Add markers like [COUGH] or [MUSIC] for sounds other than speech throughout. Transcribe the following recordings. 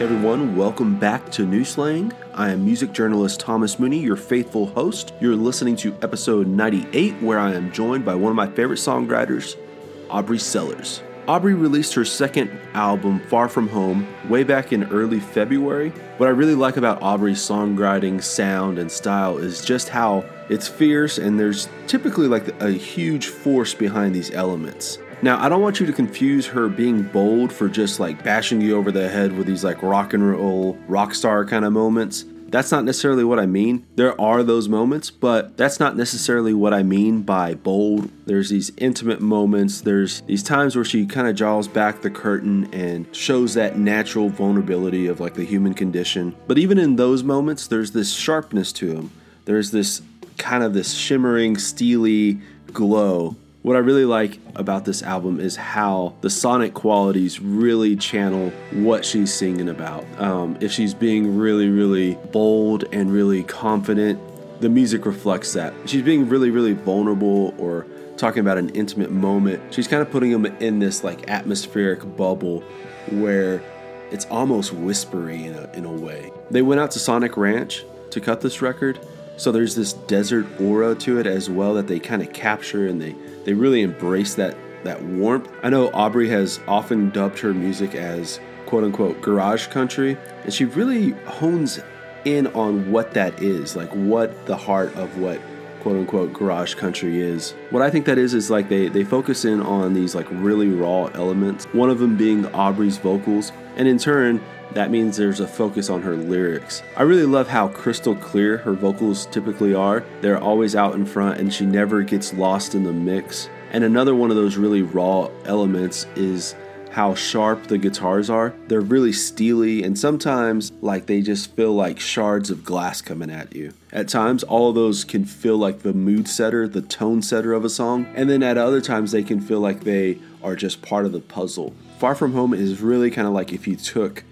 Everyone, welcome back to New Slang. I am music journalist Thomas Mooney, your faithful host. You're listening to episode 98, where I am joined by one of my favorite songwriters, Aubrey Sellers. Aubrey released her second album, Far From Home, way back in early February. What I really like about Aubrey's songwriting, sound, and style is just how it's fierce and there's typically like a huge force behind these elements. Now, I don't want you to confuse her being bold for just like bashing you over the head with these like rock and roll, rock star kind of moments. That's not necessarily what I mean. There are those moments, but that's not necessarily what I mean by bold. There's these intimate moments, there's these times where she kind of jaws back the curtain and shows that natural vulnerability of like the human condition. But even in those moments, there's this sharpness to them. There's this kind of this shimmering, steely glow what I really like about this album is how the sonic qualities really channel what she's singing about. Um, if she's being really, really bold and really confident, the music reflects that. She's being really, really vulnerable or talking about an intimate moment. She's kind of putting them in this like atmospheric bubble where it's almost whispery in a, in a way. They went out to Sonic Ranch to cut this record, so there's this desert aura to it as well that they kind of capture and they they really embrace that that warmth. I know Aubrey has often dubbed her music as quote unquote garage country, and she really hones in on what that is, like what the heart of what quote unquote garage country is. What I think that is is like they, they focus in on these like really raw elements, one of them being Aubrey's vocals, and in turn, that means there's a focus on her lyrics. I really love how crystal clear her vocals typically are. They're always out in front and she never gets lost in the mix. And another one of those really raw elements is how sharp the guitars are. They're really steely and sometimes like they just feel like shards of glass coming at you. At times, all of those can feel like the mood setter, the tone setter of a song, and then at other times, they can feel like they are just part of the puzzle. Far From Home is really kind of like if you took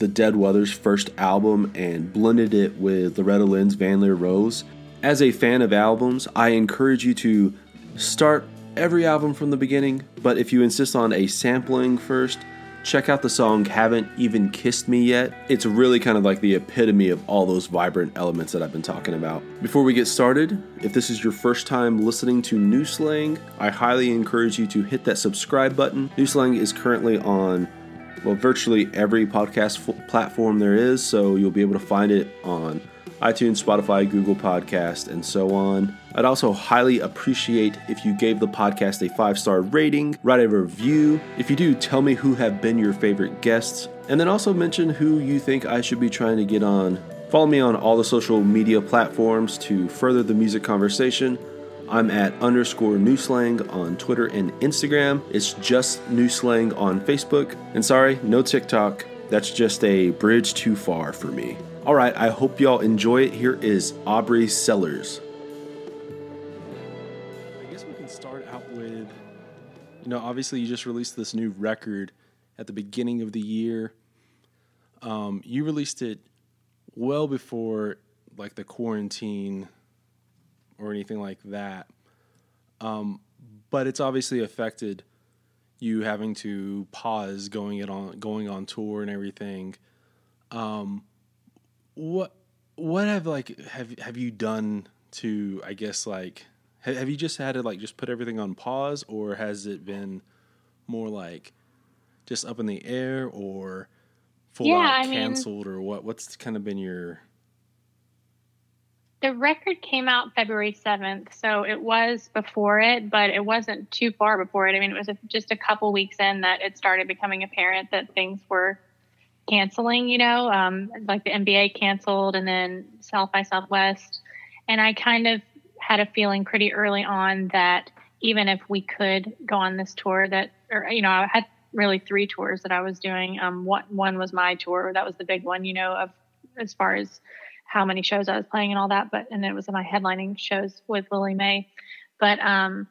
the Dead Weather's first album and blended it with Loretta Lynn's Van Lear Rose. As a fan of albums, I encourage you to start every album from the beginning, but if you insist on a sampling first, check out the song Haven't Even Kissed Me Yet. It's really kind of like the epitome of all those vibrant elements that I've been talking about. Before we get started, if this is your first time listening to New Slang, I highly encourage you to hit that subscribe button. New Slang is currently on well, virtually every podcast f- platform there is, so you'll be able to find it on iTunes, Spotify, Google Podcast, and so on. I'd also highly appreciate if you gave the podcast a five star rating, write a review. If you do, tell me who have been your favorite guests, and then also mention who you think I should be trying to get on. Follow me on all the social media platforms to further the music conversation. I'm at underscore new slang on Twitter and Instagram. It's just new slang on Facebook. And sorry, no TikTok. That's just a bridge too far for me. All right, I hope y'all enjoy it. Here is Aubrey Sellers. I guess we can start out with, you know, obviously you just released this new record at the beginning of the year. Um, you released it well before like the quarantine or anything like that. Um, but it's obviously affected you having to pause going it on going on tour and everything. Um, what what have like have have you done to I guess like have, have you just had to like just put everything on pause or has it been more like just up in the air or full Yeah, out I mean- canceled or what what's kind of been your The record came out February 7th, so it was before it, but it wasn't too far before it. I mean, it was just a couple weeks in that it started becoming apparent that things were canceling, you know, um, like the NBA canceled and then South by Southwest. And I kind of had a feeling pretty early on that even if we could go on this tour, that, or, you know, I had really three tours that I was doing. Um, one, one was my tour, that was the big one, you know, of as far as how many shows I was playing and all that, but and then it was my headlining shows with Lillie Mae. But um,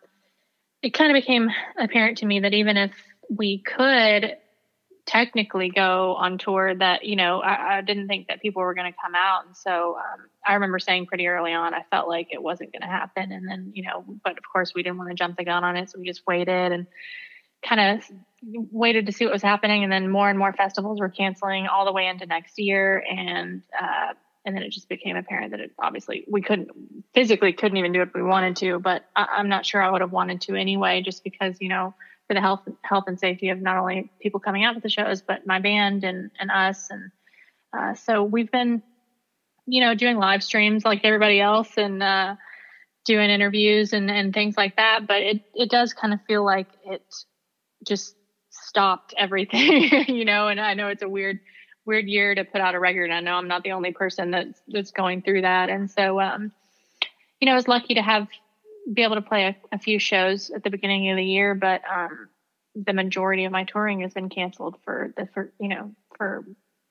it kind of became apparent to me that even if we could technically go on tour, that you know I, I didn't think that people were going to come out, and so um, I remember saying pretty early on I felt like it wasn't going to happen, and then you know, but of course we didn't want to jump the gun on it, so we just waited and kind of waited to see what was happening, and then more and more festivals were canceling all the way into next year, and uh, and then it just became apparent that it obviously we couldn't physically couldn't even do it if we wanted to, but I, I'm not sure I would have wanted to anyway, just because you know for the health health and safety of not only people coming out to the shows, but my band and and us, and uh, so we've been you know doing live streams like everybody else, and uh, doing interviews and and things like that, but it it does kind of feel like it just stopped everything, [LAUGHS] you know. And I know it's a weird, weird year to put out a record. I know I'm not the only person that's that's going through that, and so um, you know, I was lucky to have be able to play a, a few shows at the beginning of the year, but um, the majority of my touring has been canceled for the for you know for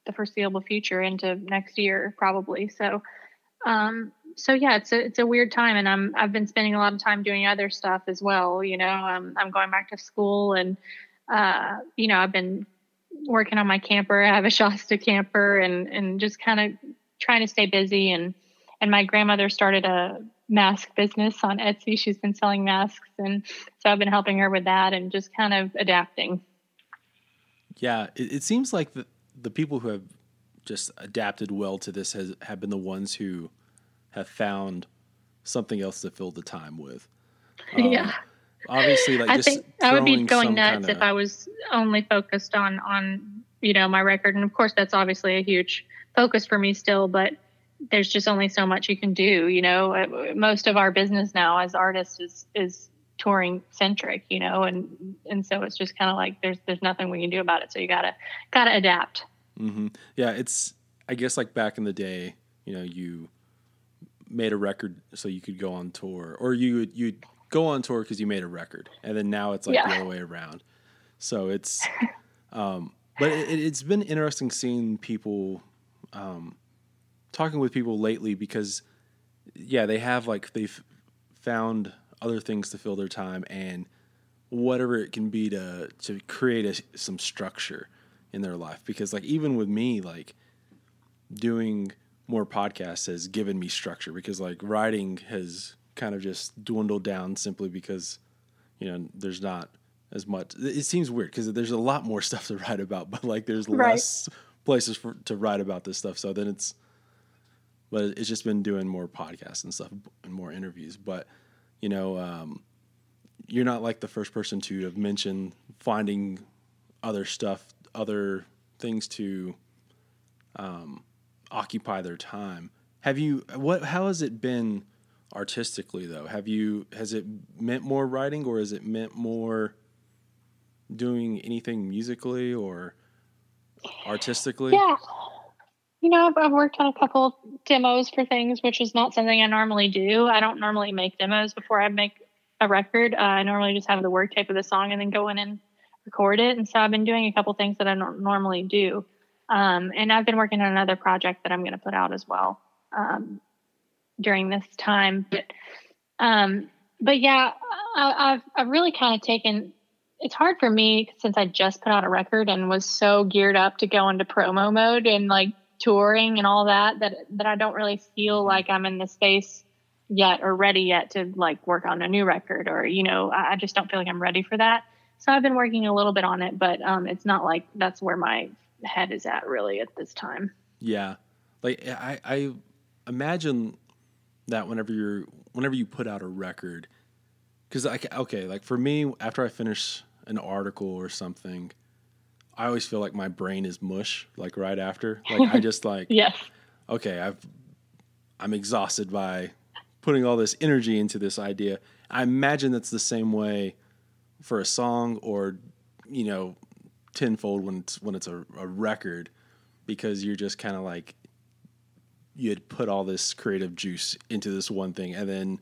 the foreseeable future into next year probably. So um, so yeah, it's a it's a weird time, and I'm I've been spending a lot of time doing other stuff as well. You know, um, I'm going back to school, and uh, you know, I've been working on my camper. I have a Shasta camper, and and just kind of trying to stay busy. And and my grandmother started a mask business on Etsy. She's been selling masks, and so I've been helping her with that, and just kind of adapting. Yeah, it, it seems like the the people who have just adapted well to this has have been the ones who have found something else to fill the time with. [LAUGHS] Um, yeah. Obviously, like I think I would be going nuts kinda... if I was only focused on on you know my record, and of course that's obviously a huge focus for me still, but there's just only so much you can do. You know, uh, most of our business now as artists is is touring centric, you know, and and so it's just kind of like there's there's nothing we can do about it. So you gotta gotta adapt. Mm-hmm. Yeah, it's I guess like back in the day, you know, you made a record so you could go on tour, or you you go on tour because you made a record, and then now it's like yeah. the other way around. So it's, um, but it, has been interesting seeing people, um, talking with people lately because, yeah, they have like they've found other things to fill their time and whatever it can be to to create a, some structure in their life because like even with me like doing more podcasts has given me structure because like writing has kind of just dwindled down simply because you know there's not as much it seems weird because there's a lot more [LAUGHS] stuff to write about but like there's right. less places for, to write about this stuff so then it's but it's just been doing more podcasts and stuff and more interviews but you know um, you're not like the first person to have mentioned finding other stuff other things to um, occupy their time. Have you what? How has it been artistically though? Have you has it meant more writing or has it meant more doing anything musically or artistically? Yeah. You know, I've, I've worked on a couple demos for things, which is not something I normally do. I don't normally make demos before I make a record. Uh, I normally just have the work tape of the song and then go in and record it. And so I've been doing a couple things that I don't normally do. Um, and I've been working on another project that I'm going to put out as well um, during this time. But, um, but yeah, I, have I've really kind of taken. It's hard for me since I just put out a record and was so geared up to go into promo mode and like touring and all that that that I don't really feel mm-hmm. like I'm in the space yet or ready yet to like work on a new record or you know I just don't feel like I'm ready for that. So I've been working a little bit on it, but um, it's not like that's where my head is at really at this time. Yeah, like I, I imagine that whenever you're whenever you put out a record, because like okay, like for me, after I finish an article or something, I always feel like my brain is mush. Like right after, like I just [LAUGHS] like yes, okay, I've I'm exhausted by putting all this energy into this idea. I imagine that's the same way for a song or you know tenfold when it's when it's a, a record because you're just kind of like you had put all this creative juice into this one thing and then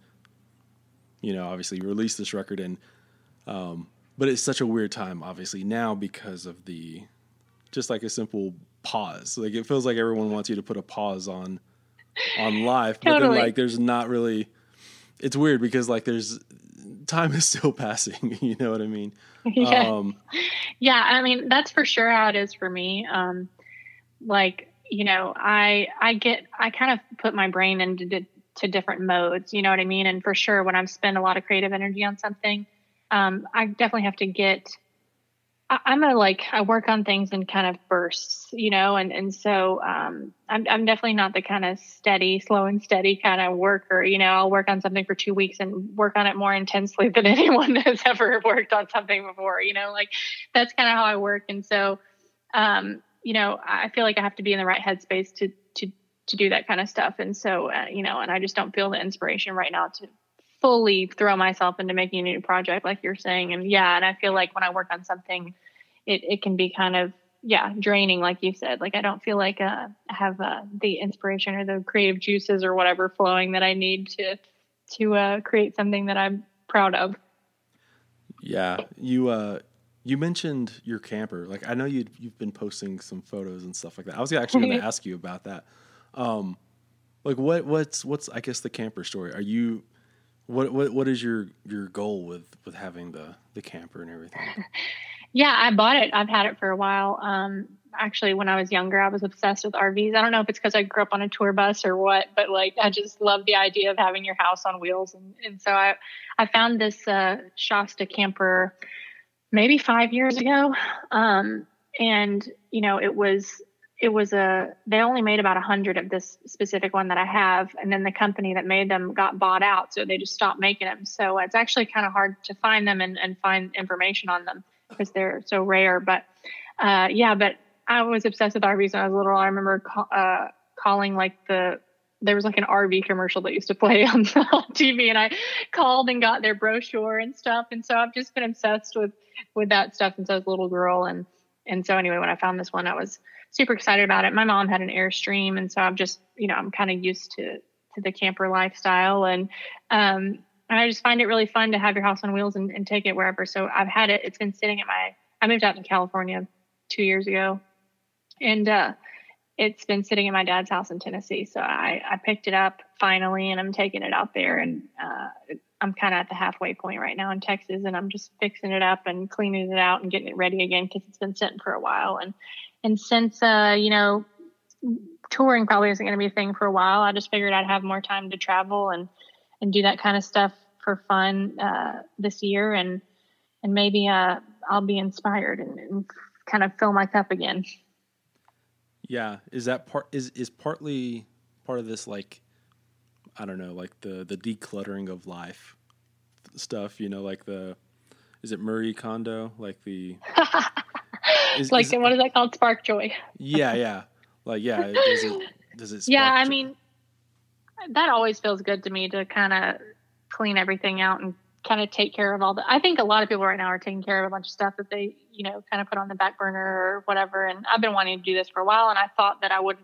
you know obviously you release this record and um, but it's such a weird time obviously now because of the just like a simple pause like it feels like everyone wants you to put a pause on on life totally. but then like there's not really it's weird because like there's time is [LAUGHS] still passing. You know what I mean? [LAUGHS] Yeah. Um, yeah. I mean, that's for sure how it is for me. Um, like, you know, I, I get, I kind of put my brain into to different modes, you know what I mean? And for sure, when I've spent a lot of creative energy on something, um, I definitely have to get I, I'm a like I work on things in kind of bursts, you know, and and so um, I'm I'm definitely not the kind of steady, slow and steady kind of worker. You know, I'll work on something for two weeks and work on it more intensely [LAUGHS] than anyone has ever worked on something before. You know, like that's kind of how I work, and so um, you know, I feel like I have to be in the right headspace to to to do that kind of stuff, and so uh, you know, and I just don't feel the inspiration right now to fully throw myself into making a new project like you're saying. And yeah and i feel like when i work on something it, it can be kind of yeah draining like you said. Like i don't feel like uh, i have uh, the inspiration or the creative juices or whatever flowing that i need to to uh, create something that i'm proud of. Yeah you uh you mentioned your camper like i know you you've been posting some photos and stuff like that i was actually going [LAUGHS] to ask you about that um like what what's what's i guess the camper story are you what what what is your your goal with with having the the camper and everything? [LAUGHS] yeah, I bought it. I've had it for a while. Um, actually, when I was younger, I was obsessed with RVs. I don't know if it's because I grew up on a tour bus or what, but like I just love the idea of having your house on wheels. And and so I I found this uh, Shasta camper maybe five years ago, um, and you know it was it was a they only made about a hundred of this specific one that I have, and then the company that made them got bought out, so they just stopped making them. So it's actually kind of hard to find them and, and find information on them because they're so rare. But uh, yeah, but I was obsessed with RVs when I was little. I remember uh, calling like the there was like an RV commercial that used to play [LAUGHS] on, TV, and I called and got their brochure and stuff. And so I've just been obsessed with with that stuff since I was a little girl. And and so anyway, when I found this one, I was super excited about it. My mom had an Airstream, and so I'm just, you know, I'm kind of used to to the camper lifestyle, and um, and I just find it really fun to have your house on wheels and, and take it wherever. So I've had it. It's been sitting at my. I moved out to California two years ago, and uh, it's been sitting in my dad's house in Tennessee. So I I picked it up finally, and I'm taking it out there, and uh, I'm kind of at the halfway point right now in Texas, and I'm just fixing it up and cleaning it out and getting it ready again because it's been sitting for a while. And and since, uh, you know, touring probably isn't going to be a thing for a while, I just figured I'd have more time to travel and, and do that kind of stuff for fun uh, this year. And, and maybe uh, I'll be inspired and, and kind of fill my cup again. Yeah. Is that part, is, is partly part of this, like, I don't know, like the, the decluttering of life stuff, you know, like the, is it Marie Kondo? Like the, [LAUGHS] Is, like, is, what is that called? Spark joy. yeah, yeah. Like, yeah. Does it? Does it? yeah, I joy? mean, that always feels good to me to kind of clean everything out and kind of take care of all the. I think a lot of people right now are taking care of a bunch of stuff that they, you know, kind of put on the back burner or whatever. And I've been wanting to do this for a while, and I thought that I would.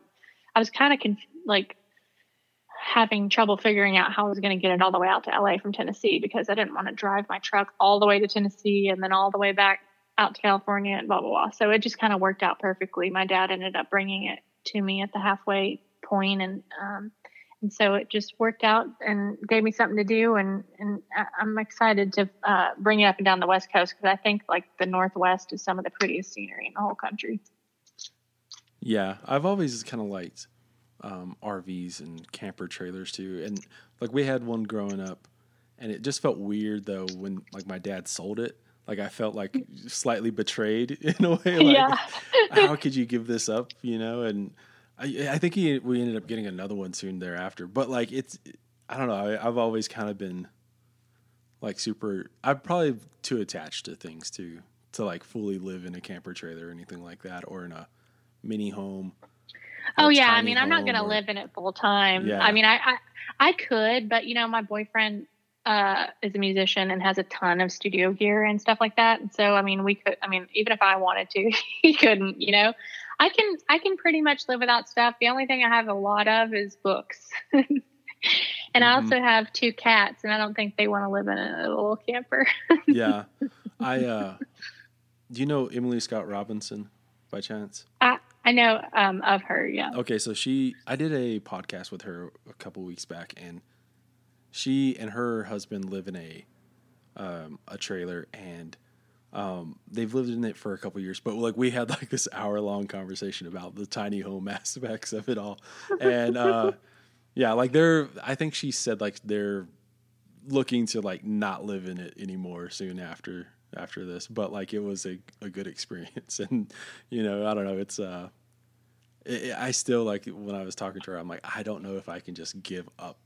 I was kind of conf- like having trouble figuring out how I was going to get it all the way out to LA from Tennessee because I didn't want to drive my truck all the way to Tennessee and then all the way back out to California and blah blah blah. So it just kind of worked out perfectly. My dad ended up bringing it to me at the halfway point, and um, and so it just worked out and gave me something to do. And and I'm excited to uh, bring it up and down the West Coast because I think like the Northwest is some of the prettiest scenery in the whole country. Yeah, I've always kind of liked um, RVs and camper trailers too, and like we had one growing up, and it just felt weird though when like my dad sold it like I felt like slightly betrayed [LAUGHS] in a way. Like, yeah. how could you give this up? You know, and I, I think he, we ended up getting another one soon thereafter. But like it's, I don't know. I, I've always kind of been like super. I'm probably too attached to things to to like fully live in a camper trailer or anything like that, or in a mini home. Oh yeah, I mean, I'm not gonna or, live in it full time. Yeah. I mean, I, I I could, but you know, my boyfriend uh, is a musician and has a ton of studio gear and stuff like that. And so, I mean, we could, I mean, even if I wanted to, [LAUGHS] he couldn't, you know, I can, I can pretty much live without stuff. The only thing I have a lot of is books. [LAUGHS] and mm-hmm. I also have two cats and I don't think they want to live in a little camper. [LAUGHS] yeah. I, uh, do you know Emily Scott Robinson by chance? I, I know um, of her, yeah. Okay, so she, I did a podcast with her a couple weeks back, and she and her husband live in a um, a trailer and um, they've lived in it for a couple years but like we had like this hour long conversation about the tiny home [LAUGHS] aspects of it all and uh, yeah like they're i think she said like they're looking to like not live in it anymore soon after after this, but like it was a, a good experience. [LAUGHS] And, you know, I don't know. It's, uh, it, I still like when I was talking to her, I'm like, I don't know if I can just give up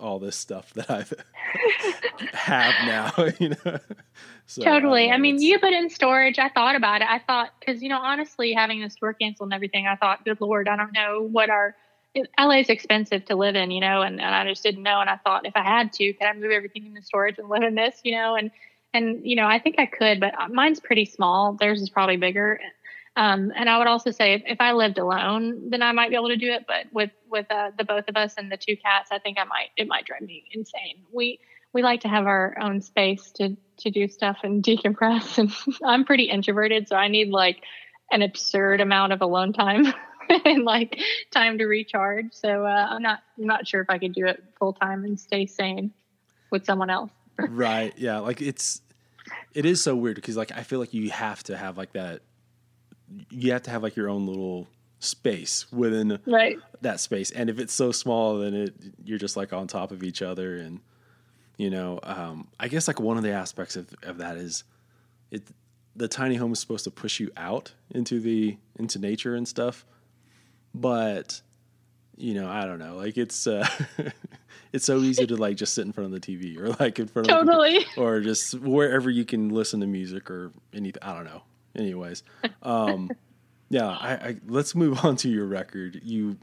all this stuff that I [LAUGHS] have now, [LAUGHS] you know. So, totally. I, I mean, you put in storage. I thought about it. I thought because you know, honestly, having the store canceled and everything, I thought, good lord, I don't know what our LA is expensive to live in, you know, and, and I just didn't know. And I thought if I had to, could I move everything into storage and live in this, you know? And and you know, I think I could, but uh, mine's pretty small. Theirs is probably bigger. Um, and I would also say if, if, I lived alone, then I might be able to do it. But with with uh, the both of us and the two cats, I think I might it might drive me insane. We we like to have our own space to to do stuff and decompress. [LAUGHS] And I'm pretty introverted, so I need like an absurd amount of alone time [LAUGHS] and like time to recharge. So uh, I'm not I'm not sure if I could do it full time and stay sane with someone else. [LAUGHS] right. Yeah. Like it's it is so weird because like I feel like you have to have like that you have to have like your own little space within right. that space. And if it's so small, then it you're just like on top of each other. And you know, um, I guess like one of the aspects of, of that is it the tiny home is supposed to push you out into the into nature and stuff, but you know, I don't know. Like it's uh, [LAUGHS] it's so easy to like just sit in front of the TV or like in front totally. of the, [LAUGHS] or just wherever you can listen to music or anything. I don't know anyways, um, [LAUGHS] yeah, I, I, let's move on to your record. You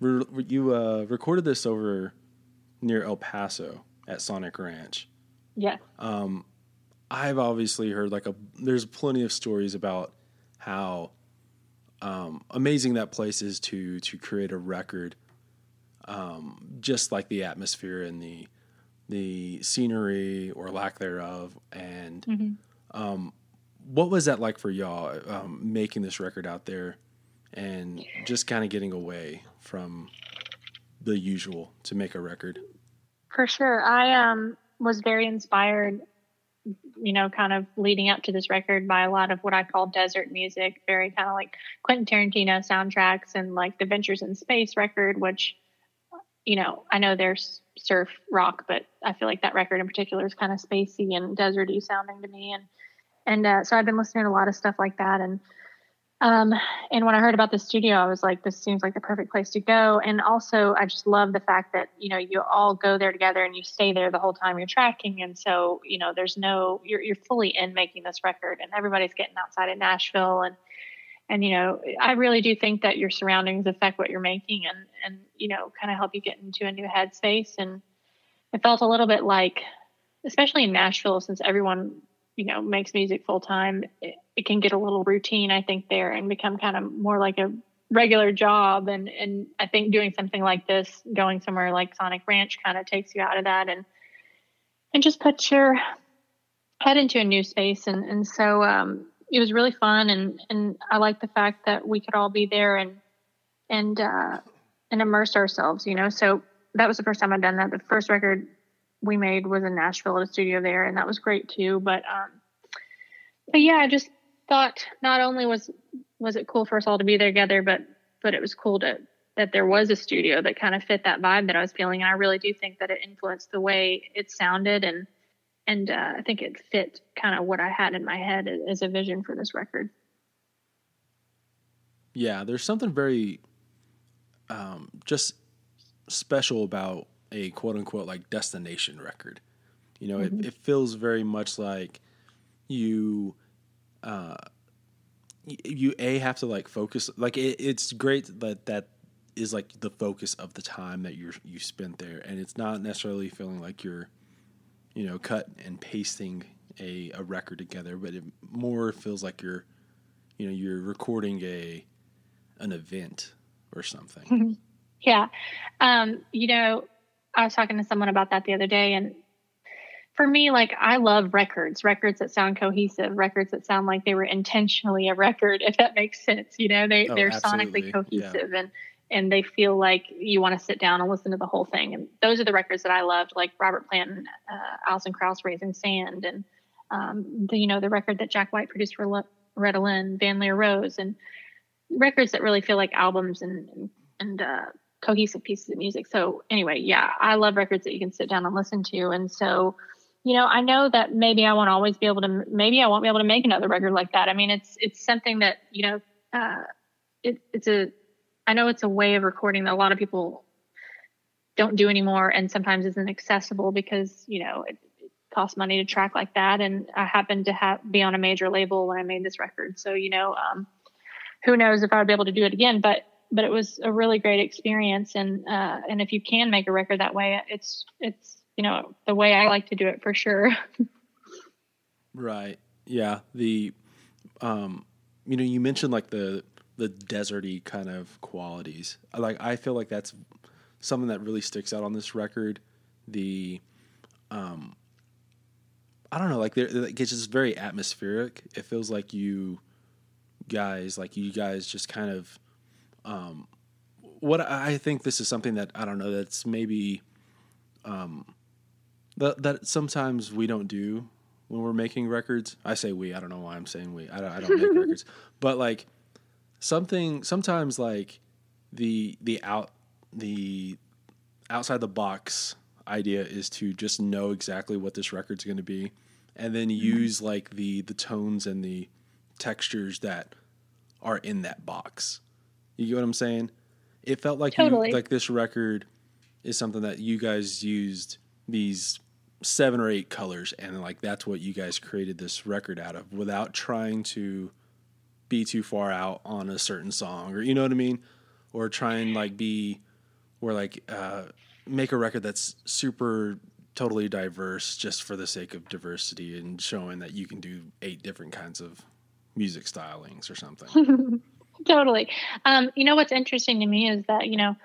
re, you uh, recorded this over near El Paso at Sonic Ranch. Yeah. Um, I've obviously heard like a there's plenty of stories about how um, amazing that place is to to create a record. Um, just like the atmosphere and the the scenery or lack thereof, and mm-hmm. um, what was that like for y'all um, making this record out there and just kind of getting away from the usual to make a record? For sure. I um, was very inspired, you know, kind of leading up to this record by a lot of what I call desert music, very kind of like Quentin Tarantino soundtracks and like the Ventures in Space record, which, you know, I know there's surf rock, but I feel like that record in particular is kind of spacey and deserty sounding to me. And and uh, so I've been listening to a lot of stuff like that. And um, and when I heard about the studio, I was like, this seems like the perfect place to go. And also, I just love the fact that you know you all go there together and you stay there the whole time you're tracking. And so you know, there's no you're you're fully in making this record, and everybody's getting outside of Nashville and and you know i really do think that your surroundings affect what you're making and and you know kind of help you get into a new headspace and it felt a little bit like especially in nashville since everyone you know makes music full time it, it, can get a little routine i think there and become kind of more like a regular job. And and i think doing something like this going somewhere like sonic ranch kind of takes you out of that and and just puts your head into a new space. And and so um it was really fun and and i like the fact that we could all be there and and uh and immerse ourselves you know? So that was the first time i'd done that. The first record we made was in Nashville at a studio there, and that was great too. But um, but yeah, I just thought not only was was it cool for us all to be there together, but but it was cool to that there was a studio that kind of fit that vibe that I was feeling, and I really do think that it influenced the way it sounded, and and uh, I think it fit kind of what I had in my head as a vision for this record. Yeah, there's something very um, just special about a quote unquote like destination record. You know, mm-hmm. it, it feels very much like you uh you a have to like focus like it, it's great that that is like the focus of the time that you're you spent there and it's not necessarily feeling like you're you know cut and pasting a, a record together but it more feels like you're you know you're recording a an event or something [LAUGHS] yeah um you know I was talking to someone about that the other day, and for me, like I love records, records that sound cohesive, records that sound like they were intentionally a record, [LAUGHS] if that makes sense. You know, they oh, they're absolutely. sonically cohesive yeah. and and they feel like you want to sit down and listen to the whole thing. And those are the records that I loved, like Robert Plant and uh, Alison Krauss, Raising Sand, and um, the you know the record that Jack White produced for Loretta Lynn, Van Lear Rose, and records that really feel like albums and and uh, cohesive pieces of music. So anyway, yeah, I love records that you can sit down and listen to. And so you know, I know that maybe I won't always be able to, maybe I won't be able to make another record like that. I mean, it's, it's something that, you know, uh, it, it's a, I know it's a way of recording that a lot of people don't do anymore and sometimes isn't accessible because, you know, it, it costs money to track like that. And I happened to have, be on a major label when I made this record. So, you know, um, who knows if I would be able to do it again, but, but it was a really great experience. And, uh, and if you can make a record that way, it's, it's, you know the way I like to do it for sure. [LAUGHS] right. Yeah. The um you know you mentioned like the the deserty kind of qualities. Like I feel like that's something that really sticks out on this record. The um I don't know, like it's just very atmospheric. It feels like you guys, like you guys, just kind of, um, what I think this is something that I don't know that's maybe, um, that that sometimes we don't do when we're making records. I say we. I don't know why I'm saying we. I don't, I don't make [LAUGHS] records, but like something sometimes like the the out the outside the box idea is to just know exactly what this record's going to be and then mm-hmm. use like the the tones and the textures that are in that box. You get what I'm saying? It felt like totally. you, like this record is something that you guys used these seven or eight colors and like that's what you guys created this record out of without trying to be too far out on a certain song or you know what I mean or try and like be or like uh, make a record that's super totally diverse just for the sake of diversity and showing that you can do eight different kinds of music stylings or something. [LAUGHS] totally. Um, you know what's interesting to me is that you know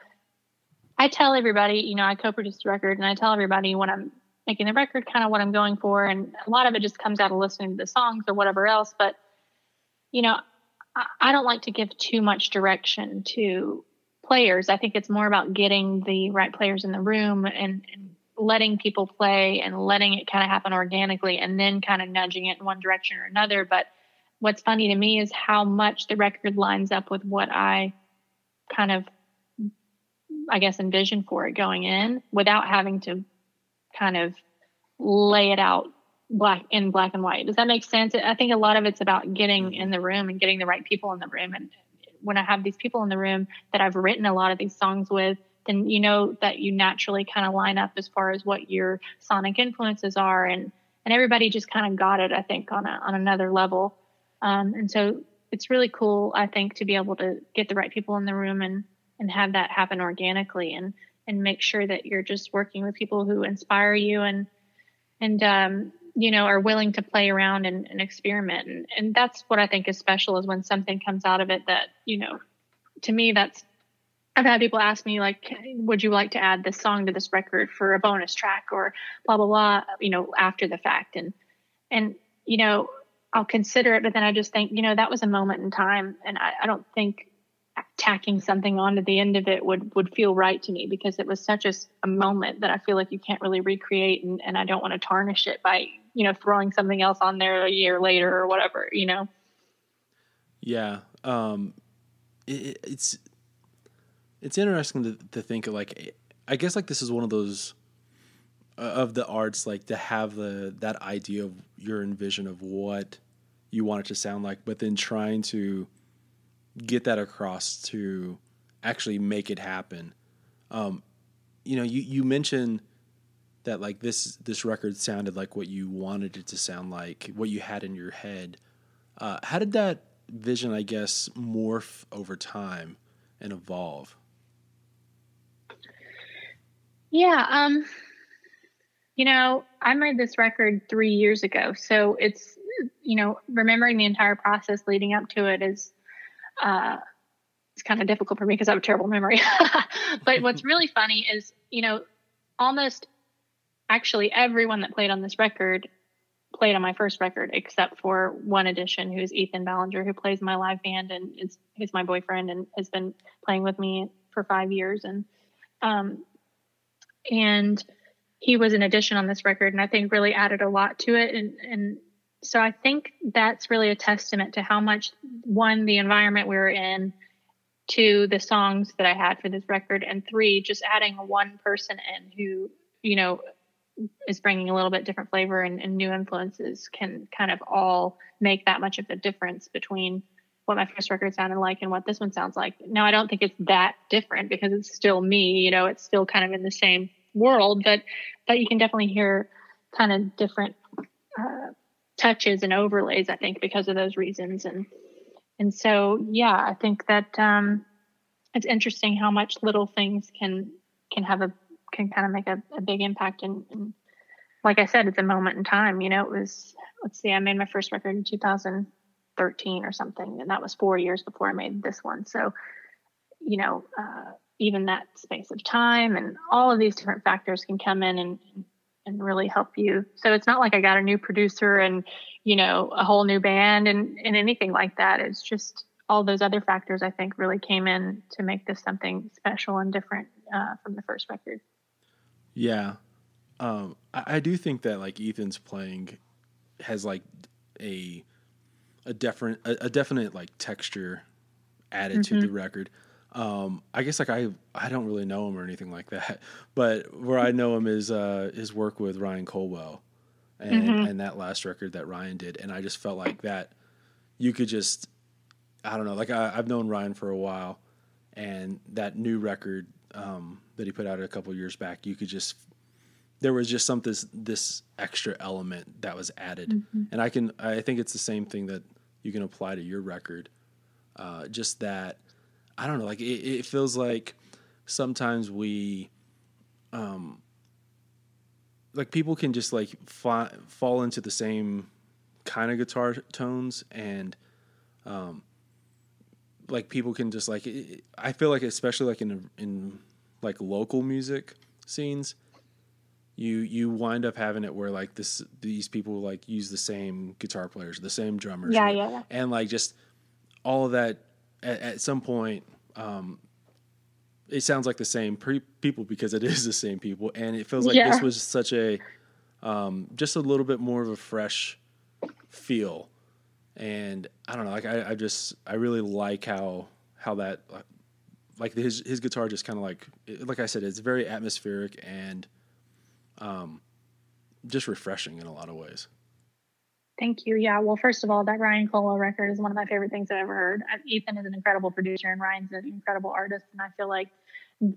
I tell everybody, you know, I co-produced the record, and I tell everybody when I'm making the record kind of what I'm going for. And a lot of it just comes out of listening to the songs or whatever else. But, you know, I, I don't like to give too much direction to players. I think it's more about getting the right players in the room and, and letting people play and letting it kind of happen organically and then kind of nudging it in one direction or another. But what's funny to me is how much the record lines up with what I kind of I guess envisioned for it going in without having to kind of lay it out black in black and white. Does that make sense? I think a lot of it's about getting mm-hmm. in the room and getting the right people in the room. And when I have these people in the room that I've written a lot of these songs with, then you know that you naturally kind of line up as far as what your sonic influences are, and and everybody just kind of got it. I think on a, on another level, um, and so it's really cool. I think to be able to get the right people in the room and and have that happen organically and and make sure that you're just working with people who inspire you and and um, you know are willing to play around and, and experiment and, and that's what i think is special is when something comes out of it that you know to me that's i've had people ask me like would you like to add this song to this record for a bonus track or blah blah blah you know after the fact and and you know i'll consider it but then i just think you know that was a moment in time and i, I don't think tacking something onto the end of it would would feel right to me because it was such a, a moment that I feel like you can't really recreate and, and I don't want to tarnish it by you know throwing something else on there a year later or whatever you know? Yeah um it, it's it's interesting to, to think of like I guess like this is one of those uh, of the arts like to have the that idea of your envision of what you want it to sound like but then trying to get that across to actually make it happen. Um, you know, you, you mentioned that like this this record sounded like what you wanted it to sound like, what you had in your head. Uh, how did that vision, I guess, morph over time and evolve? Yeah, um, you know, I made this record three years ago, so it's you know remembering the entire process leading up to it is uh, it's kind of difficult for me because I have a terrible memory. [LAUGHS] but what's really [LAUGHS] funny is, you know, almost actually everyone that played on this record played on my first record except for one addition who's Ethan Ballinger who plays my live band and is he's my boyfriend and has been playing with me for five years and um and he was an addition on this record and I think really added a lot to it and and so I think that's really a testament to how much one the environment we were in, two the songs that I had for this record, and three just adding one person in who you know is bringing a little bit different flavor and, and new influences can kind of all make that much of a difference between what my first record sounded like and what this one sounds like. Now, I don't think it's that different because it's still me, you know, it's still kind of in the same world, but, but you can definitely hear kind of different uh, touches and overlays, I think, because of those reasons. And, and so, yeah, I think that, um, it's interesting how much little things can, can have a, can kind of make a, a big impact. And, and like I said, it's a moment in time, you know, it was, let's see, I made my first record in 2013 or something, and that was four years before I made this one. So, you know, uh, even that space of time and all of these different factors can come in and, and really help you. So it's not like I got a new producer and, you know, a whole new band and, and anything like that. It's just all those other factors I think really came in to make this something special and different uh, from the first record. Yeah. Um, I, I, do think that like Ethan's playing has like a a different a, a definite like texture added mm-hmm. to the record. Um, I guess like I I don't really know him or anything like that, [LAUGHS] but where I know him is uh, his work with Ryan Culwell, and mm-hmm. and that last record that Ryan did, and I just felt like that you could just I don't know like I, have known Ryan for a while, and that new record um, that he put out a couple years back, you could just there was just something this, this extra element that was added, mm-hmm. and I can I think it's the same thing that you can apply to your record, uh, just that I don't know, like it, it feels like sometimes we, um, like people can just like fa- fall into the same kind of guitar tones and, um, like people can just like I feel like especially like in in like local music scenes you you wind up having it where like this these people like use the same guitar players the same drummers yeah, yeah. and like just all of that at, at some point, um, it sounds like the same pre- people because it [LAUGHS] is the same people, and it feels like yeah. this was such a um, just a little bit more of a fresh feel. And I don't know, like I, I just I really like how how that like his his guitar just kind of like like I said, it's very atmospheric and um, just refreshing in a lot of ways. Thank you. Yeah. Well, first of all, that Ryan Culwell record is one of my favorite things I've ever heard. Ethan is an incredible producer and Ryan's an incredible artist. And I feel like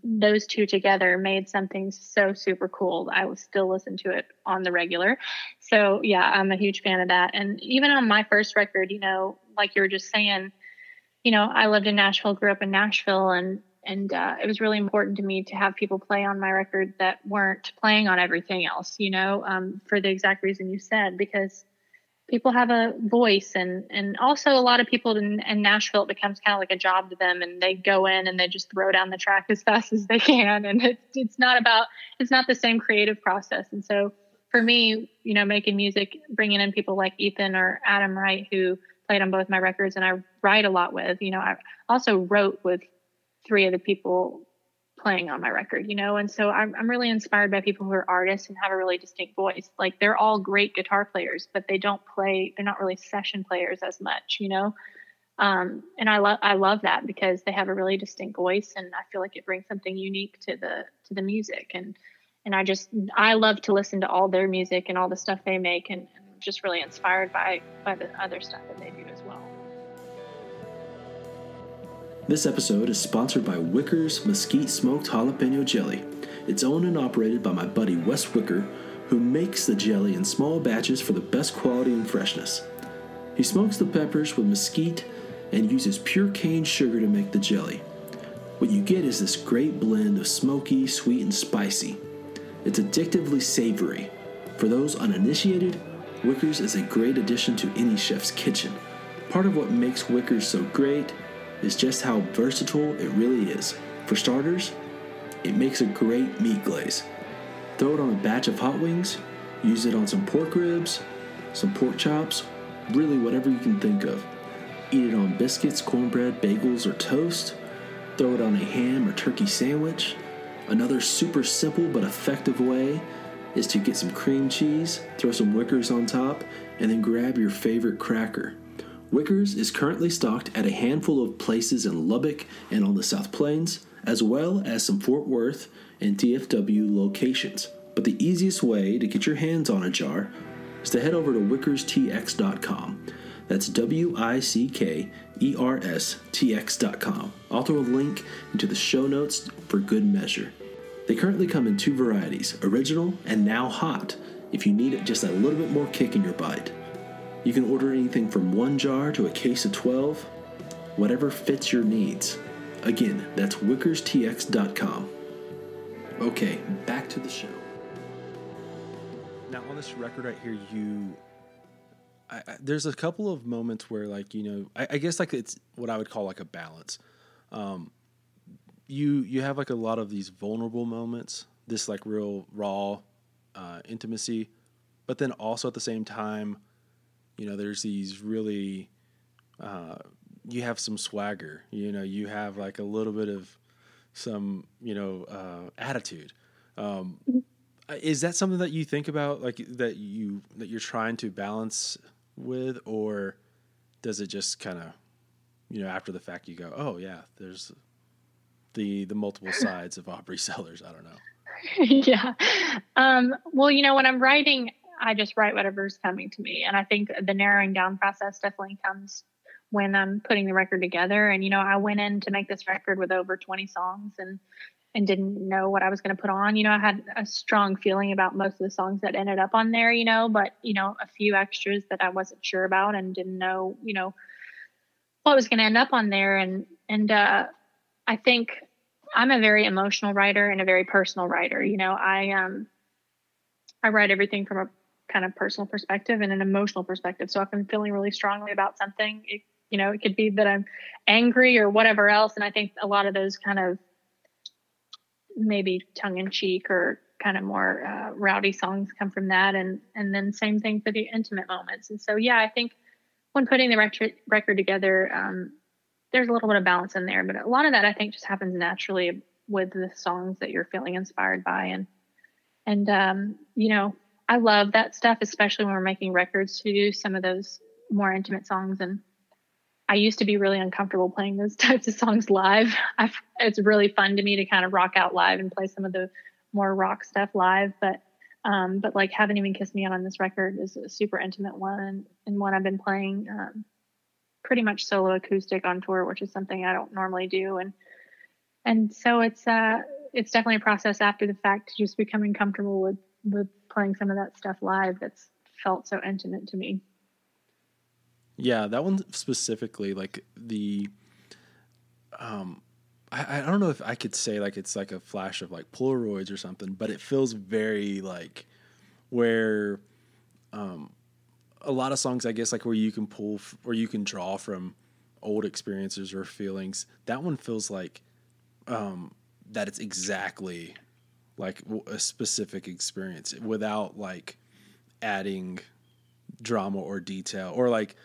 those two together made something so super cool. I would still listen to it on the regular. So yeah, I'm a huge fan of that. And even on my first record, you know, like you were just saying, you know, I lived in Nashville, grew up in Nashville, and and uh, it was really important to me to have people play on my record that weren't playing on everything else. You know, um, for the exact reason you said, because people have a voice and and also a lot of people in, in nashville it becomes kind of like a job to them and they go in and they just throw down the track as [LAUGHS] fast as they can and it's it's not about it's not the same creative process. And so for me you know making music bringing in people like ethan or adam wright who played on both my records and i write a lot with you know i also wrote with three of the people playing on my record, you know? And so I'm, I'm really inspired by people who are artists and have a really distinct voice. Like they're all great guitar players, but they don't play, they're not really session players as much, you know? Um, and I love, I love that because they have a really distinct voice and I feel like it brings something unique to the, to the music. And, and I just, I love to listen to all their music and all the stuff they make and, and just really inspired by, by the other stuff that they do as well. This episode is sponsored by Wicker's Mesquite Smoked Jalapeno Jelly. It's owned and operated by my buddy Wes Wicker, who makes the jelly in small batches for the best quality and freshness. He smokes the peppers with mesquite and uses pure cane sugar to make the jelly. What you get is this great blend of smoky, sweet, and spicy. It's addictively savory. For those uninitiated, Wickers is a great addition to any chef's kitchen. Part of what makes Wickers so great is just how versatile it really is. For starters, it makes a great meat glaze. Throw it on a batch of hot wings, use it on some pork ribs, some pork chops, really whatever you can think of. Eat it on biscuits, cornbread, bagels, or toast. Throw it on a ham or turkey sandwich. Another super simple but effective way is to get some cream cheese, throw some Wickers on top, and then grab your favorite cracker. Wickers is currently stocked at a handful of places in Lubbock and on the South Plains, as well as some Fort Worth and DFW locations. But the easiest way to get your hands on a jar is to head over to wickerstx.com. That's W I C K E R S T X.com. I'll throw a link into the show notes for good measure. They currently come in two varieties original and now hot, if you need just a little bit more kick in your bite. You can order anything from one jar to a case of 12, whatever fits your needs. Again, that's wickerstx.com. Okay, back to the show. Now on this record right here, you I, I, there's a couple of moments where like you know I, I, guess like it's what I would call like a balance. Um, you you have like a lot of these vulnerable moments, this like real raw uh, intimacy, but then also at the same time, you know, there's these really uh, you have some swagger. You know, you have like a little bit of some you know uh, attitude. Um, mm-hmm. is that something that you think about, like that you that you're trying to balance with, or does it just kind of, you know, after the fact you go, oh yeah, there's the the multiple [LAUGHS] sides of Aubrey Sellers. I don't know. [LAUGHS] yeah. Um, well, you know, when I'm writing, I just write whatever's coming to me, and I think the narrowing down process definitely comes when I'm putting the record together. And you know, I went in to make this record with over 20 songs, and and didn't know what I was going to put on. You know, I had a strong feeling about most of the songs that ended up on there, you know, but, you know, a few extras that I wasn't sure about and didn't know, you know, what was going to end up on there. And, and, uh, I think I'm a very emotional writer and a very personal writer. You know, I, um, I write everything from a kind of personal perspective and an emotional perspective. So if I'm feeling really strongly about something, it, you know, it could be that I'm angry or whatever else. And I think a lot of those kind of maybe tongue in cheek or kind of more uh, rowdy songs come from that and and then same thing for the intimate moments and so yeah i think when putting the record record together um, there's a little bit of balance in there but a lot of that i think just happens naturally with the songs that you're feeling inspired by and and um, you know i love that stuff especially when we're making records to do some of those more intimate songs and I used to be really uncomfortable playing those [LAUGHS] types of songs live. I've, it's really fun to me to kind of rock out live and play some of the more rock stuff live. But um, but like "Haven't Even Kissed Me Out" on this record is a super intimate one and one I've been playing um, pretty much solo acoustic on tour, which is something I don't normally do. And and so it's uh it's definitely a process after the fact just becoming comfortable with with playing some of that stuff live that's felt so intimate to me. Yeah, that one specifically, like the, um, I, I don't know if I could say like it's like a flash of like Polaroids or something, but it feels very like where, um, a lot of songs, I guess, like where you can pull or you can draw from old experiences or feelings. That one feels like, um, that it's exactly like a specific experience without like adding drama or detail or like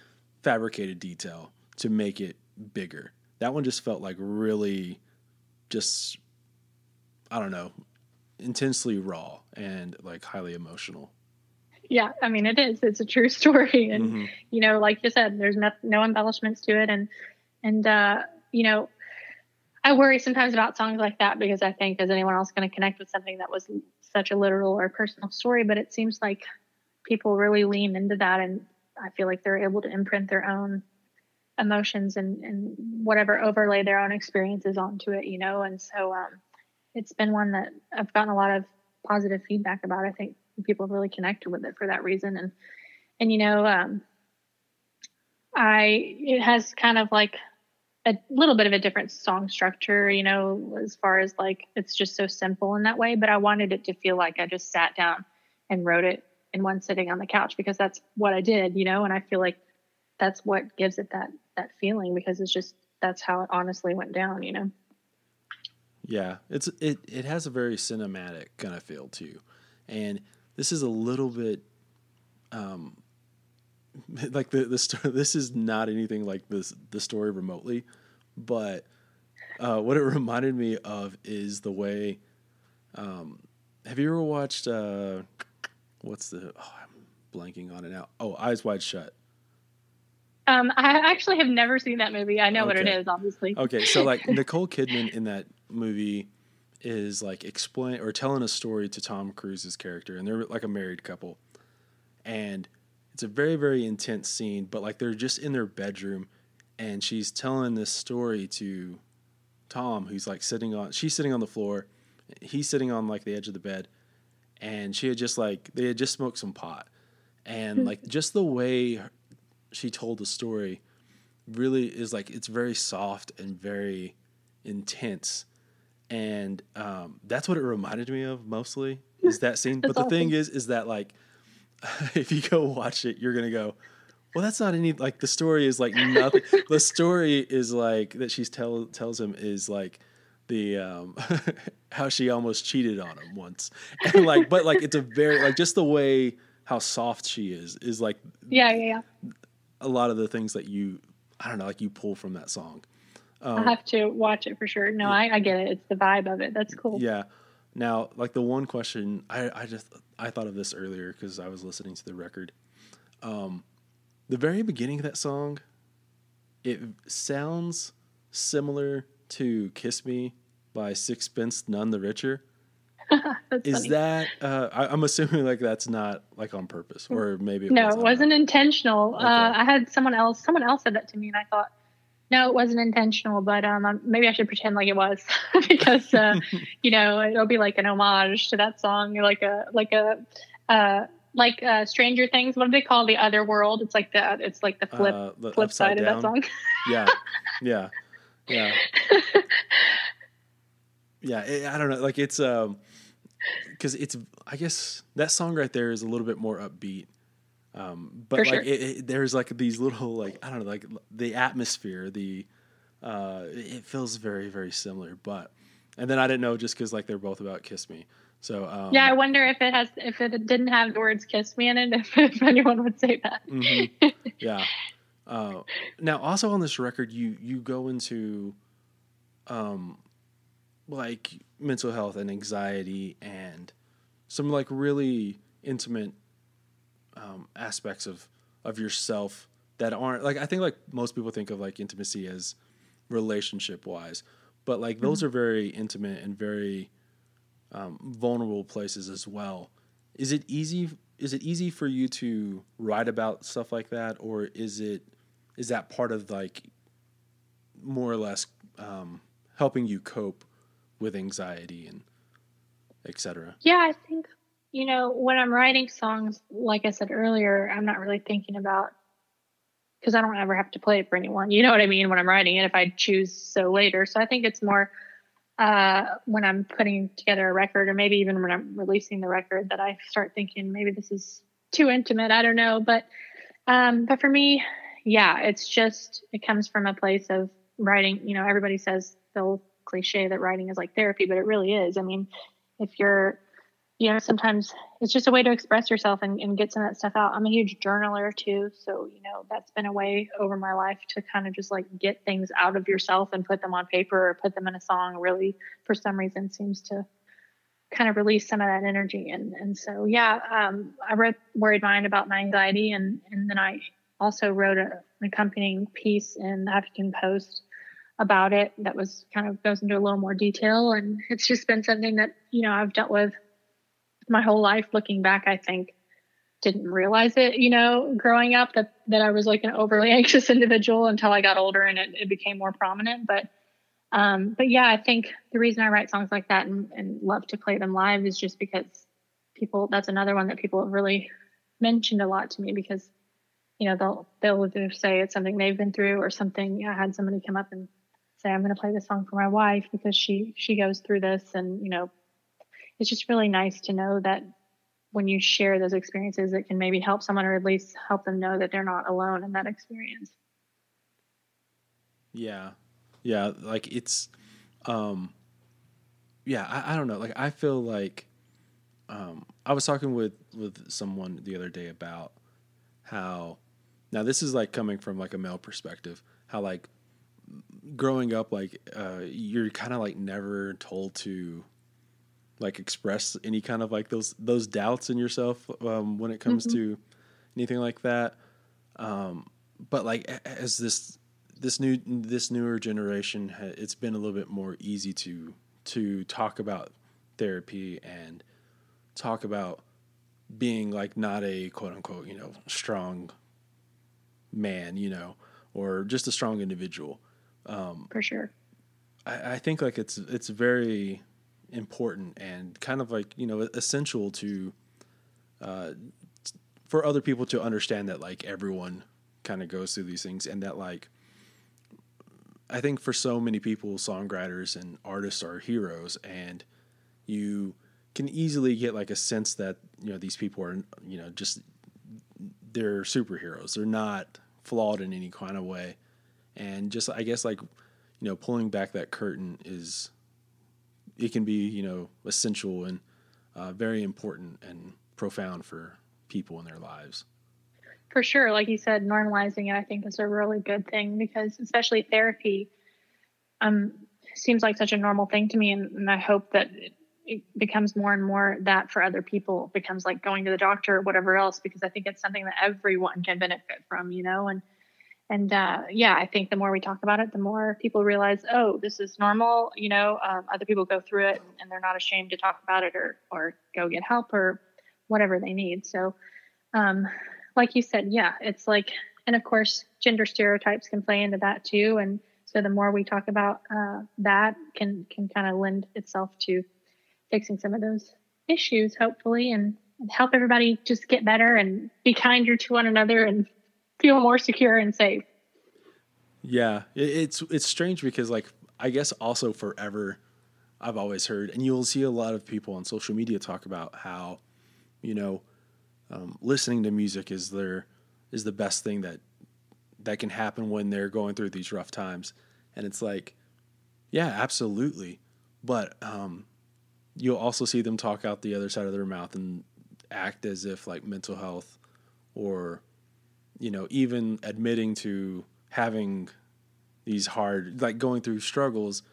fabricated detail to make it bigger. That one just felt like really just I don't know, intensely raw and like highly emotional. Yeah, I mean it is. It's a true [LAUGHS] story and mm-hmm. you know, like you said, there's no no embellishments to it and and uh you know, I worry sometimes about songs like that because I think is anyone else going to connect with something that was such a literal or personal story, but it seems like people really lean into that and I feel like they're able to imprint their own emotions and, and whatever overlay their own experiences onto it, you know. And so um, it's been one that I've gotten a lot of positive feedback about. I think people have really connected with it for that reason. And and you know, um, I it has kind of like a little bit of a different song structure, you know, as far as like it's just so simple in that way. But I wanted it to feel like I just sat down and wrote it in one sitting on the couch because that's what I did, you know, and I feel like that's what gives it that that feeling because it's just that's how it honestly went down, you know. Yeah, it's it it has a very cinematic kind of feel too. And this is a little bit um [LAUGHS] like the the story [LAUGHS] this is not anything like this the story remotely, but uh, what it [LAUGHS] reminded me of is the way um have you ever watched uh what's the oh, I'm blanking on it now. Oh, Eyes Wide Shut. Um, I actually have never seen that movie. I know okay. what it is, obviously. Okay, so like Nicole Kidman in that movie is like explain or telling a story to Tom Cruise's character, and they're like a married couple, and it's a very very intense scene. But like they're just in their bedroom, and she's telling this story to Tom, who's like sitting on she's sitting on the floor, he's sitting on like the edge of the bed, and she had just like they had just smoked some pot, and like just the way she told the story really is like it's very soft and very intense and um, that's what it reminded me of mostly is [LAUGHS] that scene but the awesome. thing is is that like [LAUGHS] if you go watch it you're gonna go well that's not any like the story is like nothing the [LAUGHS] story is like that she's tell tells him is like the um [LAUGHS] how she almost cheated on him once and like but like it's a very like just the way how soft she is is like yeah yeah yeah a lot of the things that you i don't know like you pull from that song um, I have to watch it for sure. No, yeah. I, I get it. It's the vibe of it. That's cool. Yeah. Now, like the one question I, I just I thought of this earlier because I was listening to the record. Um, the very beginning of that song, it sounds similar to "Kiss Me" by Sixpence None the Richer. [LAUGHS] Is funny. that? Uh, I, am assuming like that's not like on purpose, or maybe it no, was it wasn't intentional. Okay. Uh, I had someone else. Someone else said that to me, and I thought no, it wasn't intentional, but um, maybe I should pretend like it was [LAUGHS] because uh, [LAUGHS] you know it'll be like an homage to that song, like a like a uh, like uh, Stranger Things. What do they call the other world? It's like the it's like the flip uh, the flip side down. of that song. [LAUGHS] yeah, yeah, yeah, yeah. It, I don't know. Like it's um because it's I guess that song right there is a little bit more upbeat um, but For like sure. it, it, there's like these little like I don't know like the atmosphere the uh, it feels very very similar. But and then I didn't know just because like they're both about kiss me. So um, yeah, I wonder if it has if it didn't have the words "kiss me" in it, [LAUGHS] if, if anyone would say that. mm-hmm. [LAUGHS] Yeah. Uh, now, also on this record, you you go into, um, like mental health and anxiety and some like really intimate um, aspects of of yourself that aren't like I think like most people think of like intimacy as relationship wise, but like those mm-hmm. are very intimate and very um, vulnerable places as well. Is it easy? Is it easy for you to write about stuff like that, or is it is that part of like more or less um, helping you cope with anxiety and etc. Yeah, I think you know, when I'm writing songs, like I said earlier, I'm not really thinking about because I don't ever have to play it for anyone. You know what I mean? When I'm writing it, if I choose so later. So I think it's more uh, when I'm putting together a record, or maybe even when I'm releasing the record, that I start thinking maybe this is too intimate. I don't know, but um, but for me, yeah, it's just it comes from a place of writing. You know, everybody says the old cliche that writing is like therapy, but it really is. I mean, if you're you know, sometimes it's just a way to express yourself and, and get some of that stuff out. I'm a huge journaler too. So, you know, that's been a way over my life to kind of just like get things out of yourself and put them on paper or put them in a song really for some reason seems to kind of release some of that energy. And, and so, yeah, um, I wrote Worried Mind about my anxiety and, and then I also wrote a, an accompanying piece in the Huffington Post about it that was kind of goes into a little more detail. And it's just been something that, you know, I've dealt with my whole life looking back, I think didn't realize it, you know, growing up that, that I was like an overly [LAUGHS] anxious individual until I got older and it, it became more prominent. But, um, but yeah, I think the reason I write songs like that and, and love to play them live is just because people, that's another one that people have really mentioned a lot to me because, you know, they'll, they'll either say it's something they've been through or something. I had somebody come up and say, I'm going to play this song for my wife because she, she goes through this and, you know, it's just really nice to know that when you share those experiences, it can maybe help someone or at least help them know that they're not alone in that experience. Yeah. Yeah. Like it's, um, yeah, I, I don't know. Like, I feel like, um, I was talking with, with someone the other day about how, now this is like coming from like a male perspective, how like growing up, like, uh, you're kind of like never told to, like express any kind of like those those doubts in yourself um, when it comes mm-hmm. to anything like that. Um, but like as this this new this newer generation, it's been a little bit more easy to to talk about therapy and talk about being like not a quote unquote, you know, strong man, you know, or just a strong individual. Um, For sure. I, I think like it's it's very important and kind of like you know essential to uh, for other people to understand that like everyone kind of goes through these things and that like I think for so many people songwriters and artists are heroes and you can easily get like a sense that you know these people are you know just they're superheroes. They're not flawed in any kind of way. And just I guess like you know pulling back that curtain is it can be you know essential and uh, very important and profound for people in their lives. For sure, like you said, normalizing it I think is a really good thing because especially therapy um, seems like such a normal thing to me, and, and I hope that it, it becomes more and more that for other people it becomes like going to the doctor or whatever else because I think it's something that everyone can benefit from, you know, and and uh, yeah, I think the more we talk about it, the more people realize, oh, this is normal. You know, um, other people go through it and they're not ashamed to talk about it or or go get help or whatever they need. So, um, like you said, yeah, it's like, and of course, gender stereotypes can play into that too. And so the more we talk about uh, that, can can kind of lend itself to fixing some of those issues, hopefully, and help everybody just get better and be kinder to one another and feel more secure and safe. Yeah, it's it's strange because like I guess also forever I've always heard, and you'll see a lot of people on social media talk about how, you know, um, listening to music is their is the best thing that that can happen when they're going through these rough times, and it's like, yeah, absolutely, but um, you'll also see them talk out the other side of their mouth and act as if like mental health or you know, even admitting to having these hard, like going through struggles,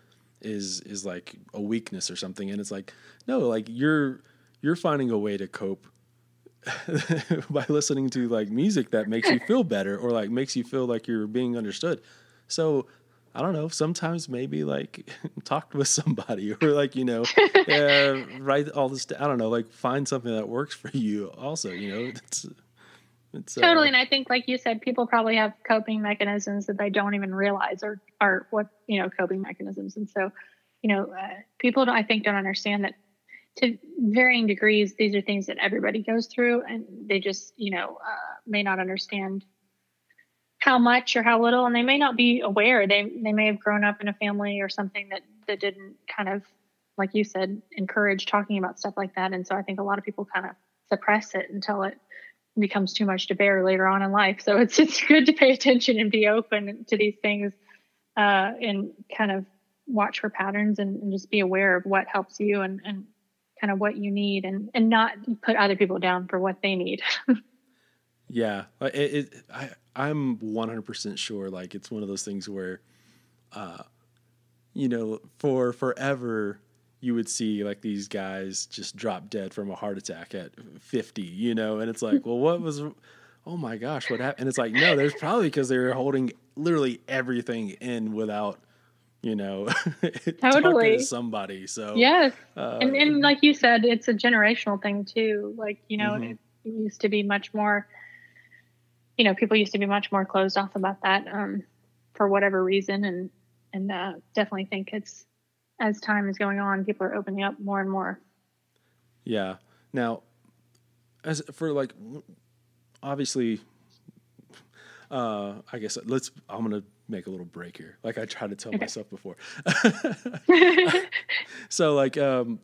is is like a weakness or something. And it's like, no, like you're you're finding a way to cope [LAUGHS] by listening to like music that makes you feel better or like makes you feel like you're being understood. So I don't know. Sometimes maybe like [LAUGHS] talk with somebody [LAUGHS] or like you know, uh, write all this. I don't know. Like find something that works for you. Also, you know, it's it's, uh, totally, uh, and I think, like you said, people probably have coping mechanisms that they don't even realize are are what you know coping mechanisms, and so you know, uh, people I think don't understand that to varying degrees. These are things that everybody goes through, and they just you know uh, may not understand how much or how little, and they may not be aware. They they may have grown up in a family or something that that didn't kind of, like you said, encourage talking about stuff like that, and so I think a lot of people kind of suppress it until it becomes too much to bear later on in life. So it's it's good to pay attention and be open to these things uh, and kind of watch for patterns and, and, just be aware of what helps you and, and kind of what you need and, and not put other people down for what they need. [LAUGHS] yeah. It, it, I, I'm 100% sure. Like it's one of those things where, uh, you know, for forever, you would see like these guys just drop dead from a heart attack at 50, you know, and it's like, well, what was, oh my gosh, what happened? And it's like, no, there's probably because they were holding literally everything in without, you know, [LAUGHS] totally to somebody. So yes, uh, and and like you said, it's a generational thing too. Like you know, mm-hmm. it used to be much more. You know, people used to be much more closed off about that um, for whatever reason, and and uh, definitely think it's as time is going on, people are opening up more and more. Yeah. Now, as for like, obviously, uh, I guess let's. I'm gonna make a little break here, like I tried to tell okay. myself before. [LAUGHS] so, like, um,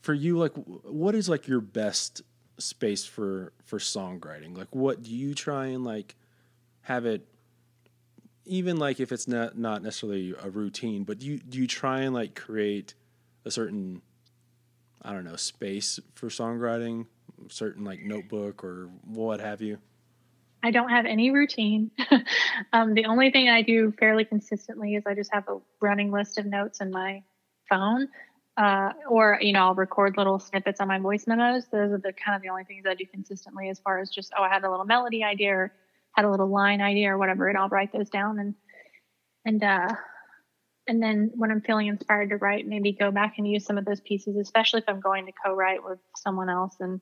for you, like, what is like your best space for for songwriting? Like, what do you try and like have it even like if it's not not necessarily a routine, but do you do you try and like create a certain I don't know space for songwriting, certain like notebook or what have you? I don't have any routine. [LAUGHS] um, the only thing I do fairly consistently is I just have a running list of notes in my phone. Uh, or you know, I'll record little snippets on my voice memos. Those are the kind of the only things I do consistently, as far as just oh, I had a little melody idea, or had a little line idea or whatever, and I'll write those down and and uh and then when I'm feeling inspired to write, maybe go back and use some of those pieces, especially if I'm going to co-write with someone else. And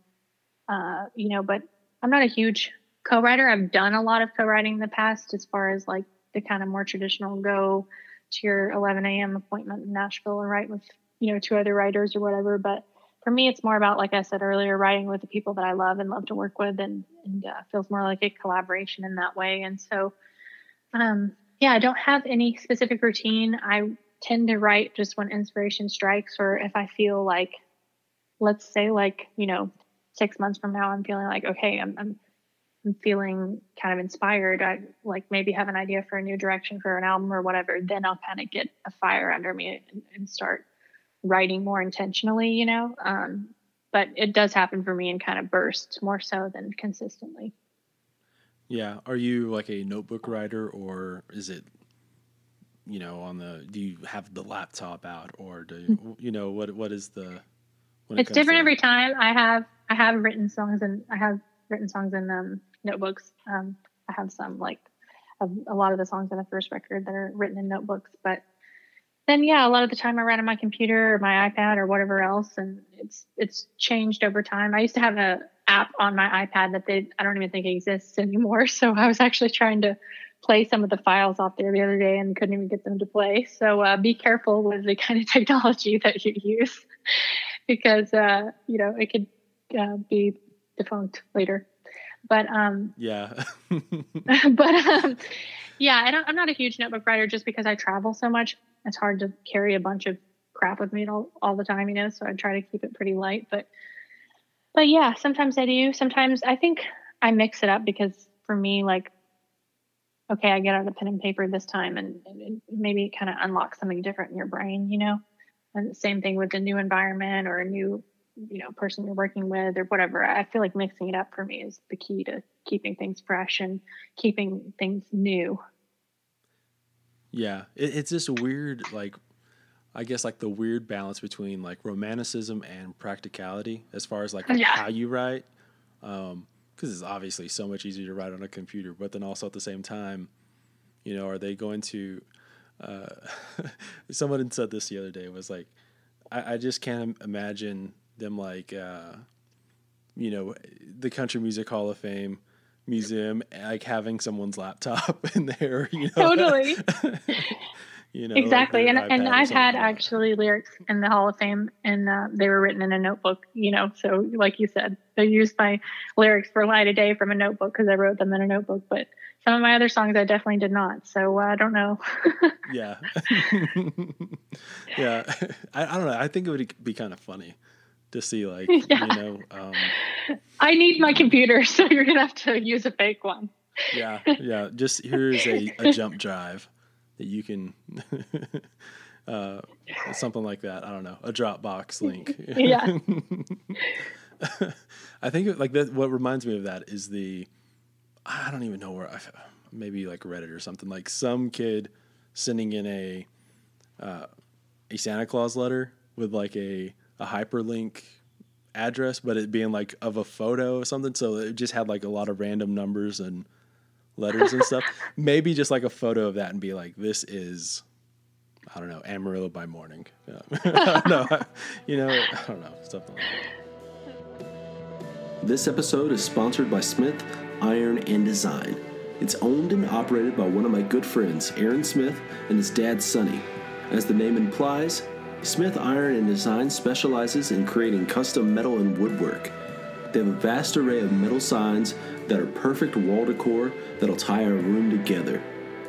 uh, you know, but I'm not a huge co-writer. I've done a lot of co-writing in the past, as far as like the kind of more traditional go to your 11 a.m. appointment in Nashville and write with you know two other writers or whatever. But for me, it's more about like I said earlier, writing with the people that I love and love to work with, and and uh, feels more like a collaboration in that way. And so, um, yeah, I don't have any specific routine. I tend to write just when inspiration strikes, or if I feel like, let's say, like you know, six months from now, I'm feeling like okay, I'm, I'm I'm feeling kind of inspired, I like maybe have an idea for a new direction for an album or whatever, then I'll kind of get a fire under me and, and start writing more intentionally, you know. Um, but it does happen for me in kind of bursts more so than consistently. Yeah. Are you like a notebook writer or is it, you know, on the, do you have the laptop out or do you, mm. you know, what, what is the, it's different every time. I have, I have written songs and I have written songs in um, notebooks. Um, I have some like a, a lot of the songs on the first record that are written in notebooks, but then yeah, a lot of the time I write on my computer or my iPad or whatever else, and it's it's changed over time. I used to have a app on my iPad that they I don't even think exists anymore. [LAUGHS] So I was actually trying to play some of the files off there the other day and couldn't even get them to play. So uh, be careful with the [LAUGHS] kind of technology that you use [LAUGHS] because uh, you know it could uh, be defunct later. But um, yeah, but um, yeah, I don't, I'm not a huge notebook writer just because I travel so much. It's hard to carry a bunch of crap with me all, all the time, you know. So I try to keep it pretty light. But but yeah, sometimes I do. Sometimes I think I mix it up because for me, like, okay, I get out a pen and paper this time, and, and maybe kind of unlocks something different in your brain, you know. And same thing with a new environment or a new you know person you're working with or whatever i feel like mixing it up for me is the key to keeping things fresh and keeping things new yeah it, it's this weird like i guess like the weird balance between like romanticism and practicality as far as like [LAUGHS] yeah. how you write um because it's obviously so much easier to write on a computer but then also at the same time you know are they going to uh [LAUGHS] someone said this the other day was like I, I just can't imagine them like uh, you know the Country Music Hall of Fame museum like having someone's laptop [LAUGHS] in there you know totally [LAUGHS] you know exactly and and I've had like actually lyrics in the Hall of Fame and uh, they were written in a notebook you know so like you said they used my lyrics for light of day from a notebook because I wrote them in a notebook but some of my other songs I definitely did not. So uh, I don't know. yeah. [LAUGHS] yeah. I, I, don't know. I think it would be kind of funny to see [LAUGHS] like yeah. you know um, i need my computer [LAUGHS] so you're gonna have to use a fake one. Yeah yeah just here's a, a [LAUGHS] jump drive that you can uh, something like that i don't know a dropbox link. Yeah. I think like that what reminds me of that is the i don't even know where i maybe like reddit or something like some kid sending in a uh, a santa claus letter with like a a hyperlink address, but it being like of a photo or something. So it just had like a lot of random numbers and letters and stuff. [LAUGHS] Maybe just like a photo of that and be like, this is, I don't know, Amarillo by morning. Yeah. [LAUGHS] no, you know, I don't know, something like that. This episode is sponsored by Smith Iron and Design. It's owned and operated by one of my good friends, Aaron Smith, and his dad, Sonny. As the name implies, Smith Iron and Design specializes in creating custom metal and woodwork. They have a vast array of metal signs that are perfect wall decor that'll tie our room together.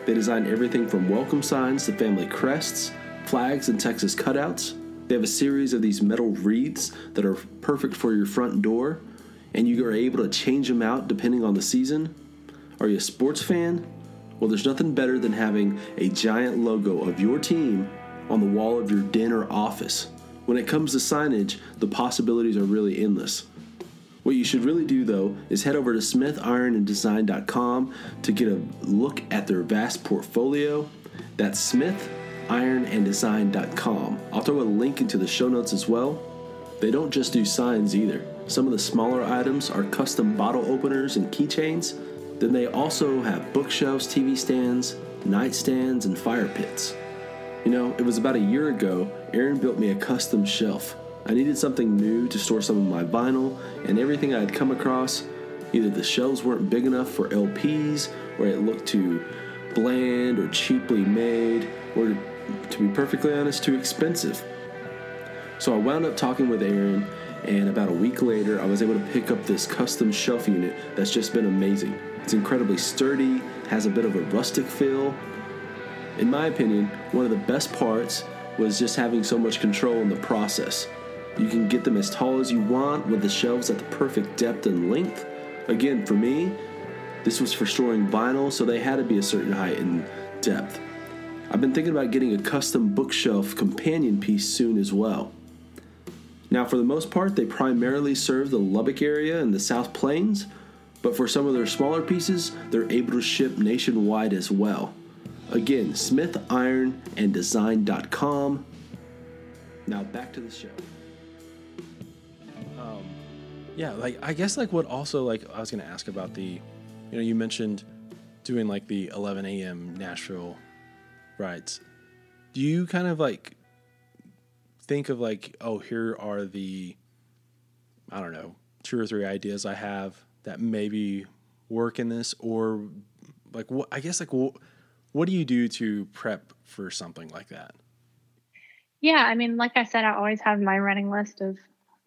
They design everything from welcome signs to family crests, flags, and Texas cutouts. They have a series of these metal wreaths that are perfect for your front door, and you are able to change them out depending on the season. Are you a sports fan? Well, there's nothing better than having a giant logo of your team on the wall of your den or office. When it comes to signage, the possibilities are really endless. What you should really do though is head over to smithironanddesign.com to get a look at their vast portfolio. That's smithironanddesign.com. I'll throw a link into the show notes as well. They don't just do signs either. Some of the smaller items are custom bottle openers and keychains. Then they also have bookshelves, TV stands, nightstands, and fire pits. You know, it was about a year ago, Aaron built me a custom shelf. I needed something new to store some of my vinyl, and everything I had come across, either the shelves weren't big enough for LPs, or it looked too bland or cheaply made, or to be perfectly honest, too expensive. So I wound up talking with Aaron, and about a week later, I was able to pick up this custom shelf unit that's just been amazing. It's incredibly sturdy, has a bit of a rustic feel. In my opinion, one of the best parts was just having so much control in the process. You can get them as tall as you want with the shelves at the perfect depth and length. Again, for me, this was for storing vinyl, so they had to be a certain height and depth. I've been thinking about getting a custom bookshelf companion piece soon as well. Now, for the most part, they primarily serve the Lubbock area and the South Plains, but for some of their smaller pieces, they're able to ship nationwide as well. Again, smithironanddesign.com. Now back to the show. Um, yeah, like I guess like what also like I was gonna ask about the, you know, you mentioned doing like the 11 a.m. Nashville rides. Do you kind of like think of like, oh, here are the, I don't know, two or three ideas I have that maybe work in this, or like what? I guess like what, what do you do to prep for something like that? Yeah, I mean, like I said, I always have my running list of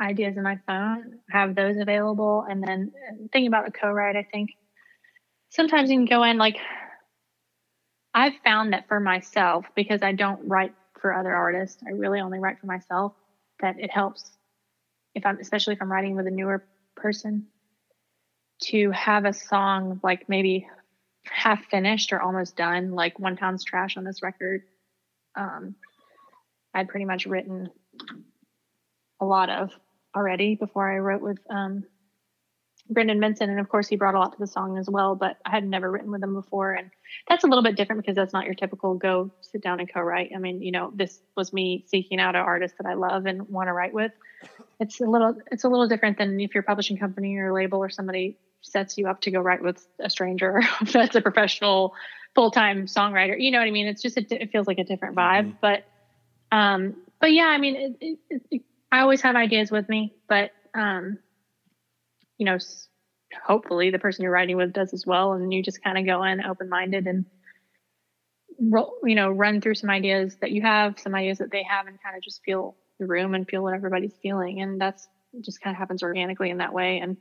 ideas in my phone, have those available, and then uh, thinking about a co-write, I think sometimes you can go in like I've found that for myself because I don't write for other artists. I really only write for myself. That it helps if I'm, especially if I'm writing with a newer person, to have a song like maybe half finished or almost done. Like One Town's Trash on this record, um, I'd pretty much written a lot of already before I wrote with um, Brendan Benson, and of course he brought a lot to the song as well. But I had never written with him before, and that's a little bit different because that's not your typical go sit down and co-write. I mean, you know, this was me seeking out an artist that I love and want to write with. It's a little, it's a little different than if your publishing company or label or somebody sets you up to go write with a stranger. [LAUGHS] that's a professional, full-time songwriter. You know what I mean? It's just a, it feels like a different vibe. Mm-hmm. But, um, but yeah, I mean, it, it, it, I always have ideas with me, but um, you know, hopefully the person you're writing with does as well. And you just kind of go in open minded and roll, you know, run through some ideas that you have, some ideas that they have, and kind of just feel the room and feel what everybody's feeling. And that's just kind of happens organically in that way. And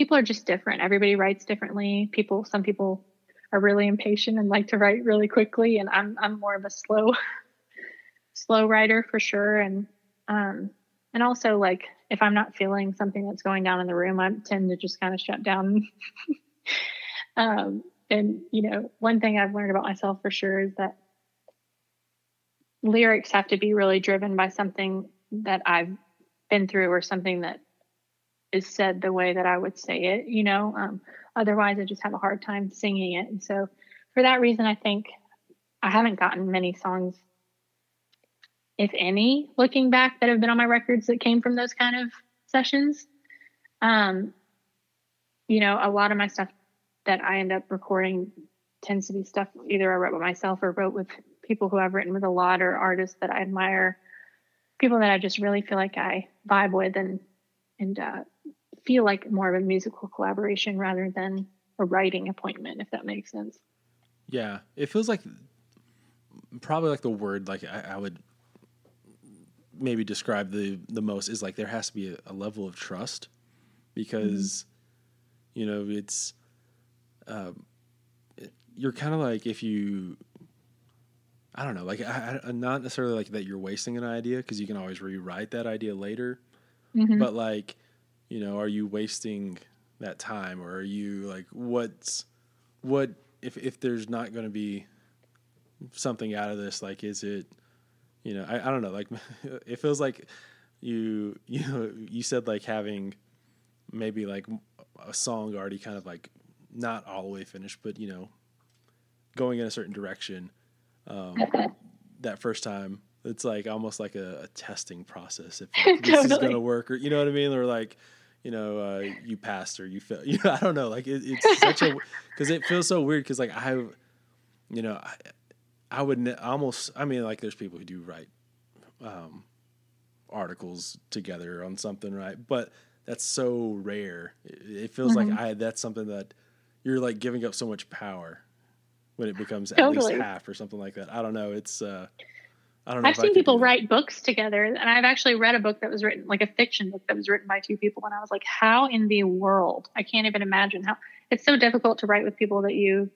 people are just different. Everybody writes differently. People, some people are really impatient and like to write really quickly. And I'm, I'm more of a slow, [LAUGHS] slow writer for sure. And, um, and also like if I'm not feeling something that's going down in the room, I tend to just kind of shut down. [LAUGHS] um, and you know, one thing I've learned about myself for sure is that lyrics have to be really driven by something that I've been through or something that is said the way that I would say it, you know. Um, otherwise, I just have a hard time singing it. And so, for that reason, I think I haven't gotten many songs if any, looking back that have been on my records that came from those kind of sessions. Um, you know, a lot of my stuff that I end up recording tends to be stuff either I wrote by myself or wrote with people who I've written with a lot or artists that I admire, people that I just really feel like I vibe with and and uh, feel like more of a musical collaboration rather than a writing appointment, if that makes sense. Yeah, it feels like probably like the word like I, I would maybe describe the the most is like there has to be a, a level of trust because mm-hmm. you know it's um, you're kind of like if you I don't know like I, I, not necessarily like that you're wasting an idea because you can always rewrite that idea later mm-hmm. but like you know are you wasting that time or are you like what's what if if there's not going to be something out of this like is it you know, I, I don't know, like [LAUGHS] it feels like you [LAUGHS] you know you said like having maybe like a song already kind of like not all the way finished, but you know, going in a certain direction. Um, [LAUGHS] that first time, it's like almost like a, a testing process if like, this totally. is going to work, or you know what I mean, or like you know, uh, you passed or you failed. [LAUGHS] You know, I don't know. Like it, it's such a because it feels so weird because like I, you know, I, I would ne- almost. I mean, like there's people who do write um, articles together on something, right? But that's so rare. It, it feels Mhm. like I that's something that you're like giving up so much power when it becomes at least half or something like that. I don't know. It's uh, I don't know. I've seen people write books together, and I've actually read a book that was written, like a fiction book that was written by two people, and I was like, how in the world? I can't even imagine how. It's so difficult to write with people that you,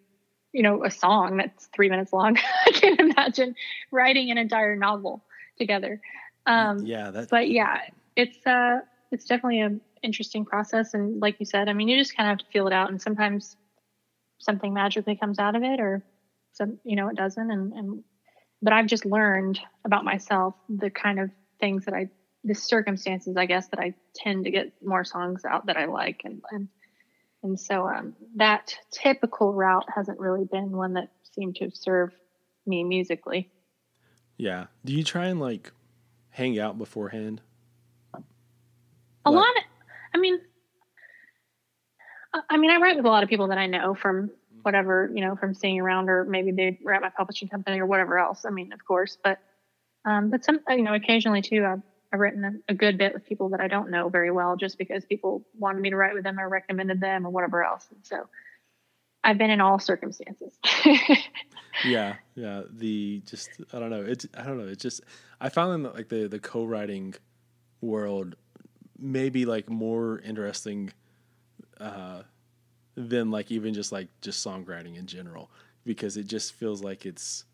you know, a song that's three minutes long. [LAUGHS] I can't imagine writing an entire novel together. Um, yeah, that. but yeah, it's uh, it's definitely an interesting process, and like you said, I mean, you just kind of have to feel it out, and sometimes something magically comes out of it, or some, you know, it doesn't, and and but I've just learned about myself the kind of things that I, the circumstances, I guess, that I tend to get more songs out that I like, and and and so um, that typical route hasn't really been one that seemed to serve me musically. Yeah. Do you try and like hang out beforehand? a Like- lot of, i mean I- i mean i write with a lot of people that i know from whatever you know from seeing around or maybe they were at my publishing company or whatever else. I mean of course but um but some you know occasionally too i've, I've written a, a good bit with people that i don't know very well just because people wanted me to write with them or recommended them or whatever else. And so i've been in all circumstances. [LAUGHS] Yeah yeah. The just i don't know. It's i don't know. It's just i found that like the the co-writing world maybe like more interesting uh than like even just like just songwriting in general because it just feels like it's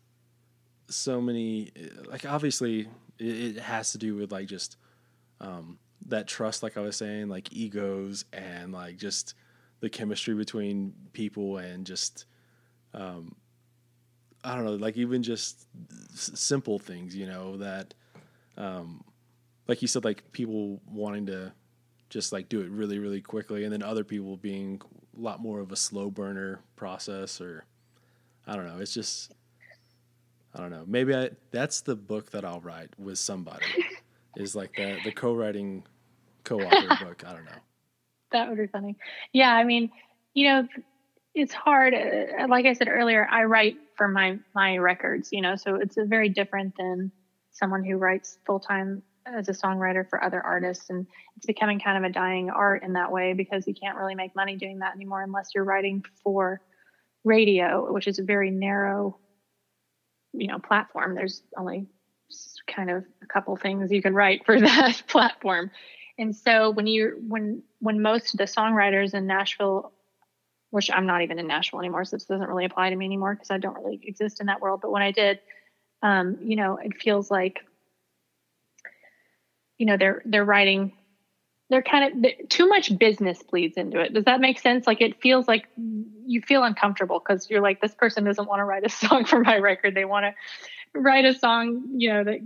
so many like obviously it, it has to do with like just um that trust like i was saying like egos and like just the chemistry between people and just um I don't know, like even just s- simple things, you know, that, um, like you said, like people wanting to just like do it really, really quickly, and then other people being a lot more of a slow burner process, or I don't know. It's just, I don't know. Maybe I that's the book that I'll write with somebody, [LAUGHS] is like the the co-writing, co-author [LAUGHS] book. I don't know. That would be funny. Yeah, I mean, you know, it's hard. Uh, Like I said earlier, I write for my my records, you know, so it's a very different than someone who writes full time as a songwriter for other artists, and it's becoming kind of a dying art in that way because you can't really make money doing that anymore unless you're writing for radio, which is a very narrow, you know, platform. There's only kind of a couple things you can write for [LAUGHS] that platform. And so when you when when most of the songwriters in Nashville, which I'm not even in Nashville anymore, so this doesn't really apply to me anymore because I don't really exist in that world. But when I did, um, you know, it feels like, you know, they're they're writing, they're kind of too much business bleeds into it. Does that make sense? Like it feels like you feel uncomfortable because you're like, this person doesn't want to write a [LAUGHS] song for my record. They want to write a song, you know, that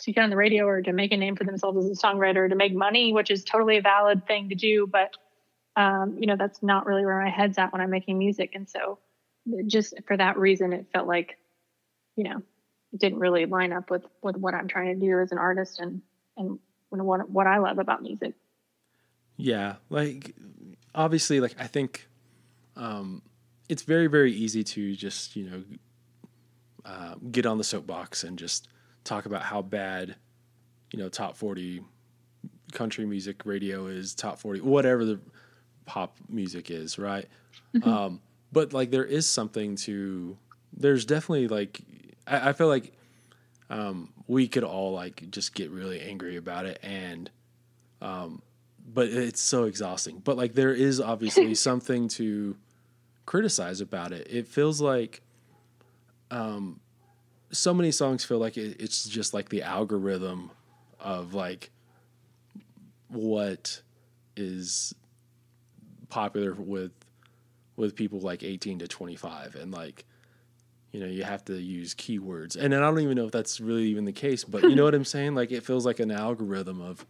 to get on the radio or to make a name for themselves as a songwriter to make money, which is totally a valid thing to do. But, um, you know, that's not really where my head's at when I'm making music. And so just for that reason, it felt like, you know, it didn't really line up with, with what I'm trying to do as an artist and, and what, what I love about music. Yeah, like obviously, like I think um, it's very, very easy to just you know uh, get on the soapbox and just talk about how bad you know top forty country music radio is, top forty whatever the pop music is, right? Um, but like there is something to there's definitely like I, I feel like um, we could all like just get really angry about it and um, but it's so exhausting. But like there is obviously [LAUGHS] something to criticize about it. It feels like um so many songs feel like it, it's just like the algorithm of like what is popular with with people like 18 to 25 and like you know you have to use keywords and then i don't even know if that's really even the case but you know what i'm [LAUGHS] saying like it feels like an algorithm of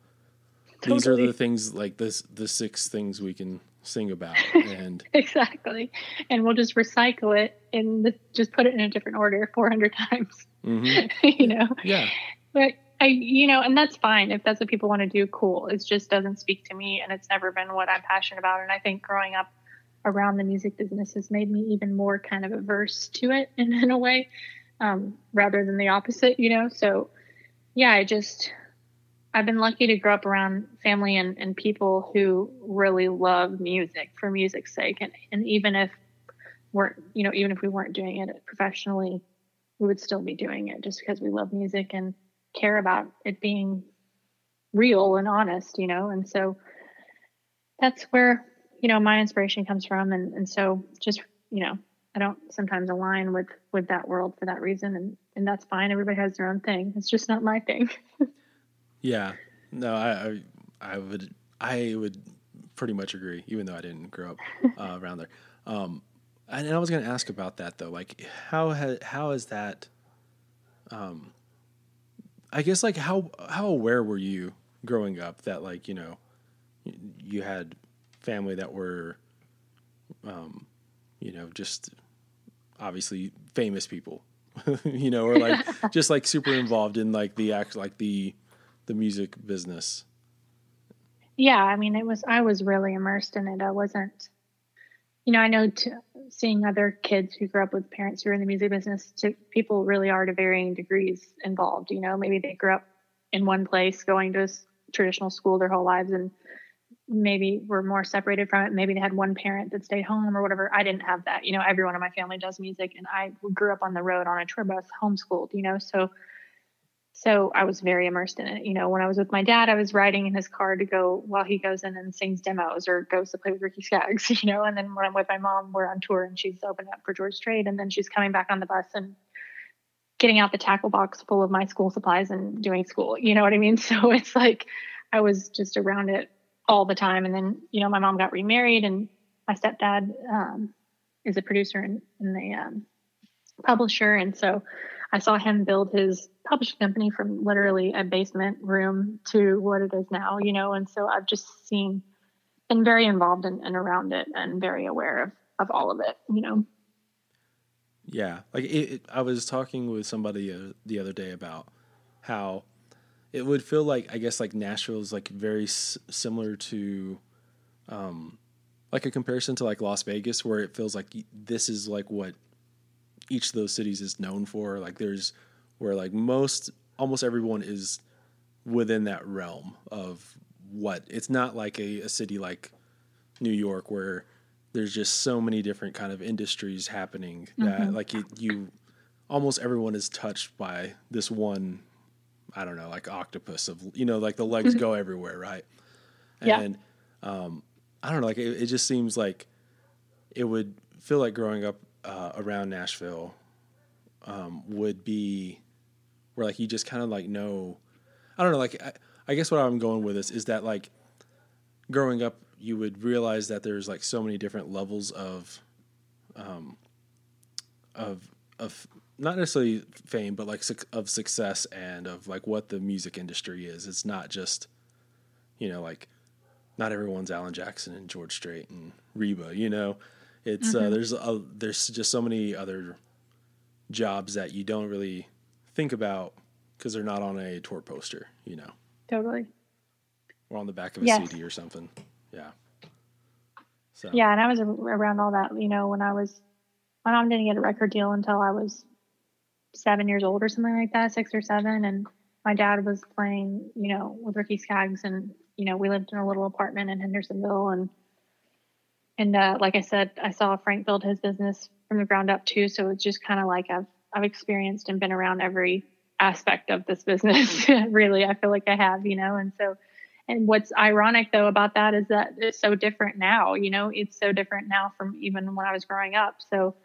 these are the things like this the six things we can sing about and [LAUGHS] Exactly. And we'll just recycle it and just put it in a different order 400 times, mhm. [LAUGHS] you know? yeah But I, you know, and that's fine if that's what people want to do. Cool. It just doesn't speak to me, and it's never been what I'm passionate about. And I think growing up around the music business has made me even more kind of averse to it [LAUGHS] in, in a way. um, rather than the opposite, you know? So, yeah, I just, I've been lucky to grow up around family and, and people who really love music for music's sake. And, and even if we're, you know, even if we weren't doing it professionally, we would still be doing it just because we love music and care about it being real and honest, you know? And so that's where, you know, my inspiration comes from. And, and so just, you know, I don't sometimes align with, with that world for that reason. And, and that's fine. Everybody has their own thing. It's just not my thing. [LAUGHS] yeah, no, I, I, I, would, I would pretty much agree, even though I didn't grow up [LAUGHS] uh, around there. Um, and I was going to ask about that though. Like, how how is that? Um, I guess like how how aware were you growing up that like you know you had family that were um, you know just obviously famous people [LAUGHS] you know or like [LAUGHS] just like super involved in like the act like the the music business. Yeah i mean it was i was really immersed in it. I wasn't you know i know t- seeing other kids who grew up with parents who are in the music business to people really are to varying degrees involved you know? Maybe they grew up in one place going to a traditional school their whole lives and maybe we were more separated from it. Maybe they had one parent that stayed home or whatever. I didn't have that. You know, everyone in my family does music and I grew up on the road on a tour bus, homeschooled, you know, so so I was very immersed in it. You know, when I was with my dad, I was riding in his car to go while he goes in and sings demos or goes to play with Ricky Skaggs, [LAUGHS] you know, and then when I'm with my mom, we're on tour and she's opening up for George Strait and then she's coming back on the bus and getting out the tackle box full of my school supplies and doing school. You know what I mean? [LAUGHS] So it's like I was just around it all the time. And then, you know, my mom got remarried and my stepdad um, is a producer and, and a um, publisher. And so I saw him build his publishing company from literally a basement room to what it is now, you know, and so I've just seen been very involved in, and around it and very aware of, of all of it, you know. Yeah. Like it, it, I was talking with somebody uh, the other day about how it would feel like I guess like Nashville is like very s- similar to, um, like a comparison to like Las Vegas, where it feels like this is like what each of those cities is known for. Like there's where like most almost everyone is within that realm of what it's not like a, a city like New York where there's just so many different kind of industries happening that mm-hmm. like it, you almost everyone is touched by this one I don't know, like octopus of you know, like the legs mm-hmm. go everywhere, right? And yeah. um, I don't know, like it, it, just seems like it would feel like growing up uh, around Nashville um, would be where like you just kind of like know, I don't know, like I, I guess what I'm going with this is that like growing up, you would realize that there's like so many different levels of, um, of of not necessarily fame, but like of success and of like what the music industry is. It's not just, you know, like not everyone's Alan Jackson and George Strait and Reba. You know, it's uh, mm-hmm. uh, there's a, there's just so many other jobs that you don't really think about because they're not on a tour poster. You know, totally. Or on the back of a yes. CD or something. Yeah. So. Yeah, and I was around all that. You know, when I was, my mom didn't get a record deal until I was seven years old or something like that, six or seven. And my dad was playing, you know, with Ricky Skaggs, and you know, we lived in a little apartment in Hendersonville, and and uh, like I said, I saw Frank build his business from the ground up too. So it's just kind of like I've I've experienced and been around every aspect of this business. [LAUGHS] really, I feel like I have, you know, and so. And what's ironic though about that is that it's so different now. You know, it's so different now from even when I was growing up. So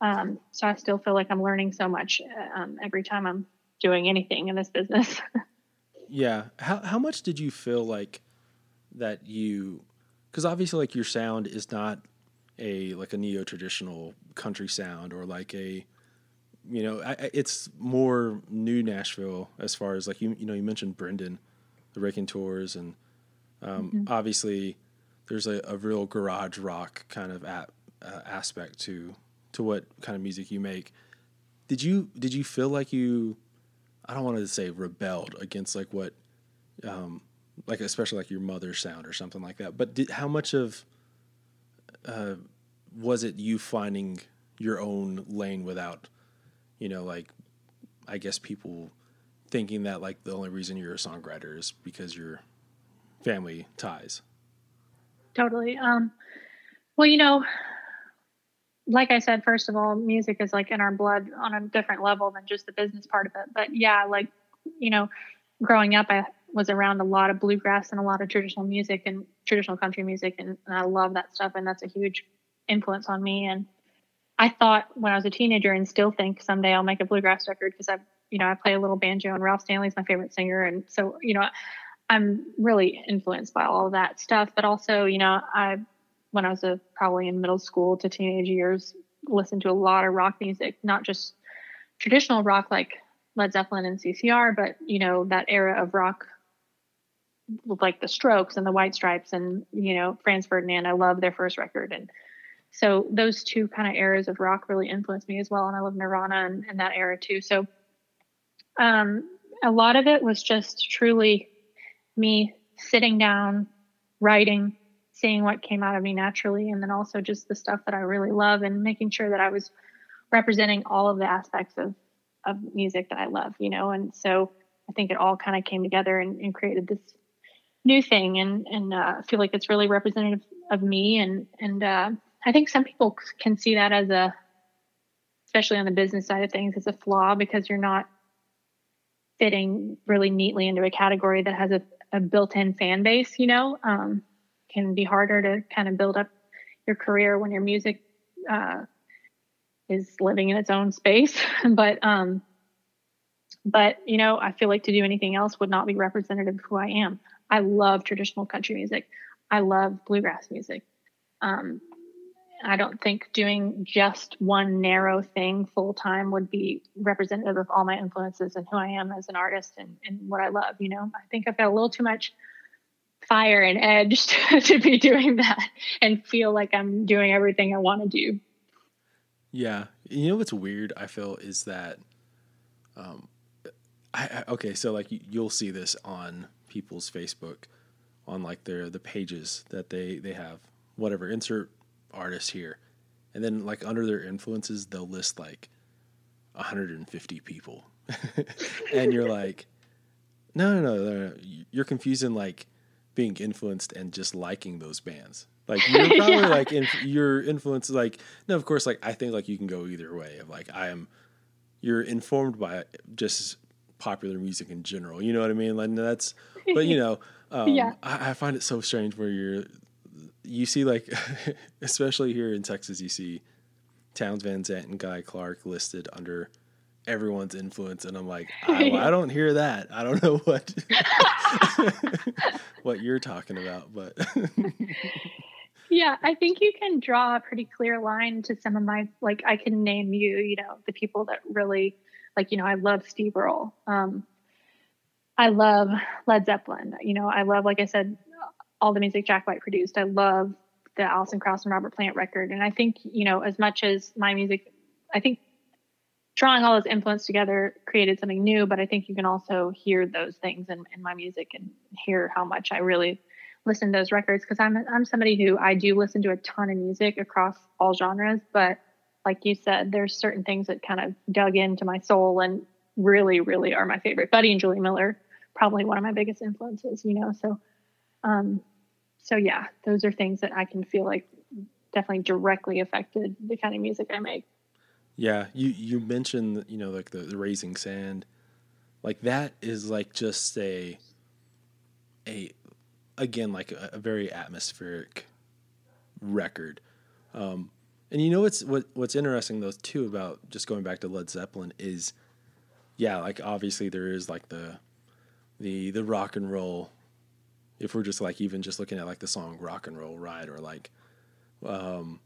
um, so I still feel like I'm learning so much um, every time I'm doing anything in this business. [LAUGHS] yeah. How how much did you feel like that you? Because obviously, like your sound is not a like a neo traditional country sound or like a you know I, it's more new Nashville as far as like you you know you mentioned Brendan, the Raconteurs and um, mm-hmm. obviously there's a, a, real garage rock kind of at, uh, aspect to to what kind of music you make. Did you did you feel like you I don't want to say rebelled against like what um like especially like your mother's sound or something like that. But did, how much of uh was it you finding your own lane without you know like I guess people thinking that like the only reason you're a songwriter is because your family ties. Totally. Um, well, you know, like I said, first of all, music is like in our blood on a different level than just the business part of it. But yeah, like, you know, growing up, I was around a lot of bluegrass and a lot of traditional music and traditional country music. And, and I love that stuff. And that's a huge influence on me. And I thought when I was a teenager and still think someday I'll make a bluegrass record because I, you know, I play a little banjo and Ralph Stanley's my favorite singer. And so, you know, I'm really influenced by all of that stuff. But also, you know, I when I was a, probably in middle school to teenage years, listened to a lot of rock music, not just traditional rock like Led Zeppelin and CCR, but you know that era of rock like the Strokes and the White Stripes and you know Franz Ferdinand. I love their first record, and so those two kind of eras of rock really influenced me as well. And I love Nirvana and, and that era too. So um, a lot of it was just truly me sitting down, writing, seeing what came out of me naturally, and then also just the stuff that I really love and making sure that I was representing all of the aspects of of music that I love, you know. And so I think it all kind of came together and, and, created this new thing, and and uh, I feel like it's really representative of me. And and uh, I think some people can see that as a, especially on the business side of things, as a flaw because you're not fitting really neatly into a category that has a, a built-in fan base. You know, um, can be harder to kind of build up your career when your music uh, is living in its own space. [LAUGHS] but um, but you know, I feel like to do anything else would not be representative of who I am. I love traditional country music. I love bluegrass music. Um, I don't think doing just one narrow thing full time would be representative of all my influences and who I am as an artist and, and what I love. You know, I think I've got a little too much fire and edge to, [LAUGHS] to be doing that and feel like I'm doing everything I want to do. Yeah. You know what's weird, I feel, is that, um, I, I okay, so like you'll see this on people's Facebook, on like their the pages that they they have, whatever insert artist here, and then like under their influences they'll list like 150 people, [LAUGHS] and you're like, no, no, no, no, you're confusing like being influenced and just liking those bands. Like [LAUGHS] you're probably yeah. like in, your influence like no of course like I think like you can go either way of like I am you're informed by just popular music in general. You know what I mean? Like that's but you know [LAUGHS] um, yeah. I, I find it so strange where you're you see like [LAUGHS] especially here in Texas you see Townes Van Zandt and Guy Clark listed under everyone's influence and i'm like I, I, [LAUGHS] don't hear that. I don't know what [LAUGHS] what you're talking about but [LAUGHS] yeah i think you can draw a pretty clear line to some of my like i can name you you know the people that really like you know i love steve earle. Um i love led zeppelin. You know i love like i said all the music jack white produced. I love the alison krauss and robert plant record. And i think you know as much as my music i think drawing all those influence together created something new but i think you can also hear those things in, in my music and hear how much i really listen to those records because i'm i'm somebody who i do listen to a ton of music across all genres but like you said there's certain things that kind of dug into my soul and really really are my favorite. Buddy and julie miller probably one of my biggest influences you know so um so yeah those are things that i can feel like definitely directly affected the kind of music i make yeah, you you mentioned you know like the, the raising sand, like that is like just a a again like a, a very atmospheric record. Um, and you know what's what what's interesting though too about just going back to Led Zeppelin is yeah, like obviously there is like the the the rock and roll if we're just like even just looking at like the song rock and roll ride or like um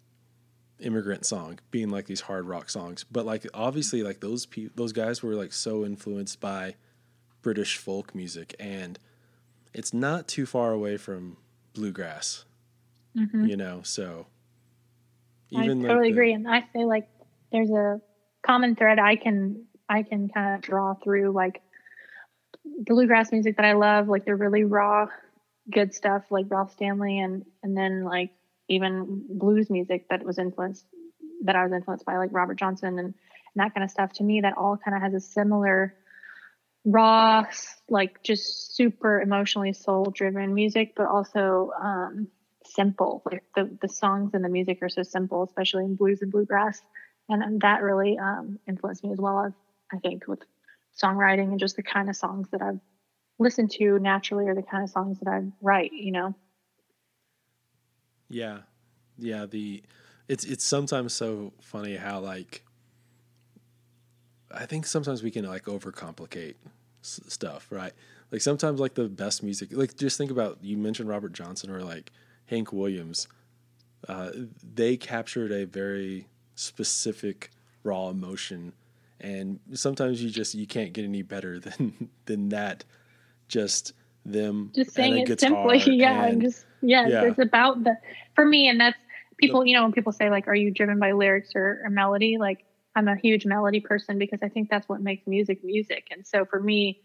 immigrant song being like these hard rock songs but like obviously like those pe- those guys were like so influenced by british folk music and it's not too far away from bluegrass mm-hmm. you know so even i totally the, agree and i say like there's a common thread i can i can kind of draw through like bluegrass music that i love like the really raw good stuff like ralph stanley and and then like even blues music that was influenced that I was influenced by like Robert Johnson and and that kind of stuff. To me, that all kind of has a similar raw, like just super emotionally soul driven music, but also um, simple. Like the, the songs and the music are so simple, especially in blues and bluegrass. And, that really um, influenced me as well as I think with songwriting and just the kind of songs that I've listened to naturally or the kind of songs that I write, you know? Yeah. Yeah. The, it's, it's sometimes so funny how like, I think sometimes we can like overcomplicate s- stuff, right? Like sometimes like the best music, like just think about, you mentioned Robert Johnson or like Hank Williams. Uh, they captured a very specific raw emotion and sometimes you just you can't get any better [LAUGHS] than than that just them just saying it simply [LAUGHS] yeah and, just yeah, yeah, it's about the for me and that's people you know when people say like are you driven by lyrics or, or melody like i'm a huge melody person because i think that's what makes music music and so for me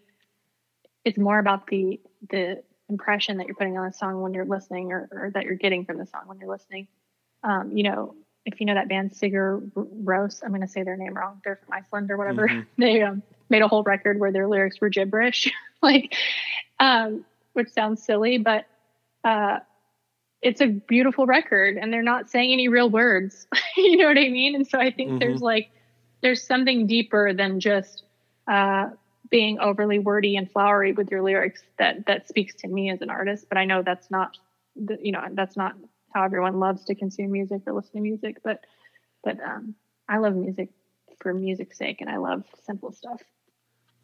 it's more about the the impression that you're putting on a song when you're listening or, or that you're getting from the song when you're listening um, you know if you know that band Sigur Rós, I'm going to say their name wrong. They're from Iceland or whatever. Mm-hmm. [LAUGHS] They um, made a whole record where their lyrics were gibberish, [LAUGHS] like, um, which sounds silly, but uh, it's a beautiful record, and they're not saying any real words. [LAUGHS] you know what I mean? And so I think mm-hmm. there's like there's something deeper than just uh, being overly wordy and flowery with your lyrics that that speaks to me as an artist. But I know that's not, you know, that's not how everyone loves to consume music or listen to music, but but um, I love music for music's sake, and I love simple stuff.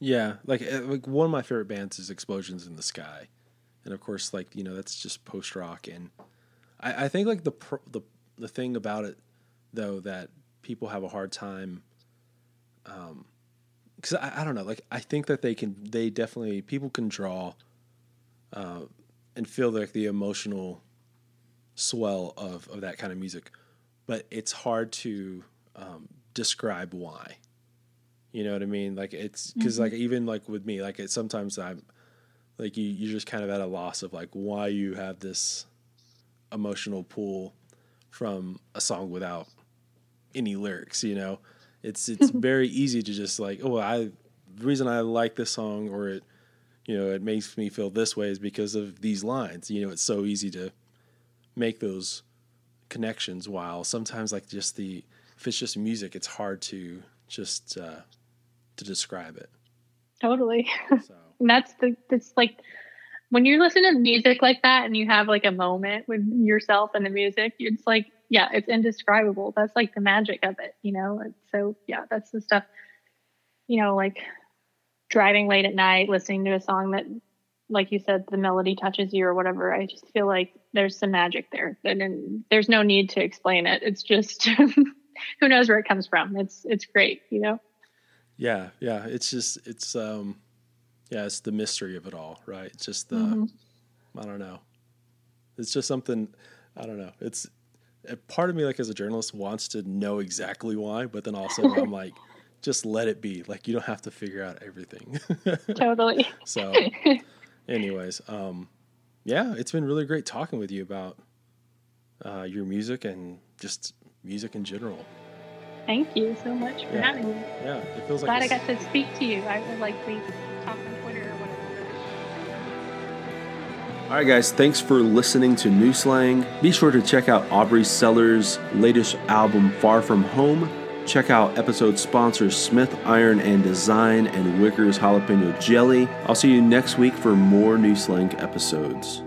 Yeah, like uh, like one of my favorite bands is Explosions in the Sky, and of course, like you know that's just post rock, and I, I think like the the the thing about it though that people have a hard time, um, because I, I don't know, like I think that they can they definitely people can draw, uh, and feel like the emotional swell of, of that kind of music, but it's hard to um, describe why. You know what I mean? Like it's because mm-hmm. like even like with me, like it sometimes I'm like you you're just kind of at a loss of like why you have this emotional pull from a song without any lyrics. You know, it's it's [LAUGHS] very easy to just like oh I the reason I like this song or it you know it makes me feel this way is because of these lines. You know, it's so easy to make those connections while sometimes like just the if it's just music it's hard to just uh to describe it totally [LAUGHS] so. and that's the it's like when you listen to music like that and you have like a moment with yourself and the music it's like yeah it's indescribable that's like the magic of it you know so yeah that's the stuff you know like driving late at night listening to a song that like you said, the melody touches you or whatever. I just feel like there's some magic there, and there's no need to explain it. It's just [LAUGHS] who knows where it comes from. It's it's great, you know. Yeah, yeah. It's just it's um, yeah. It's the mystery of it all, right? It's just the mm-hmm. I don't know. It's just something I don't know. It's a part of me, like as a journalist, wants to know exactly why, but then also I'm [LAUGHS] like just let it be. Like you don't have to figure out everything. totally. [LAUGHS] so anyways, um, yeah, it's been really great talking with you about uh, your music and just music in general. Thank you so much for yeah. having me. Yeah, it feels Glad like Glad I got to speak to you. I would like to talk on Twitter or whatever. All right, guys, thanks for listening to New Slang. Be sure to check out Aubrie Sellers' latest album, Far From Home. Check out episode sponsors Smith Iron and Design and Wickers Jalapeno Jelly. I'll see you next week for more New Slang episodes.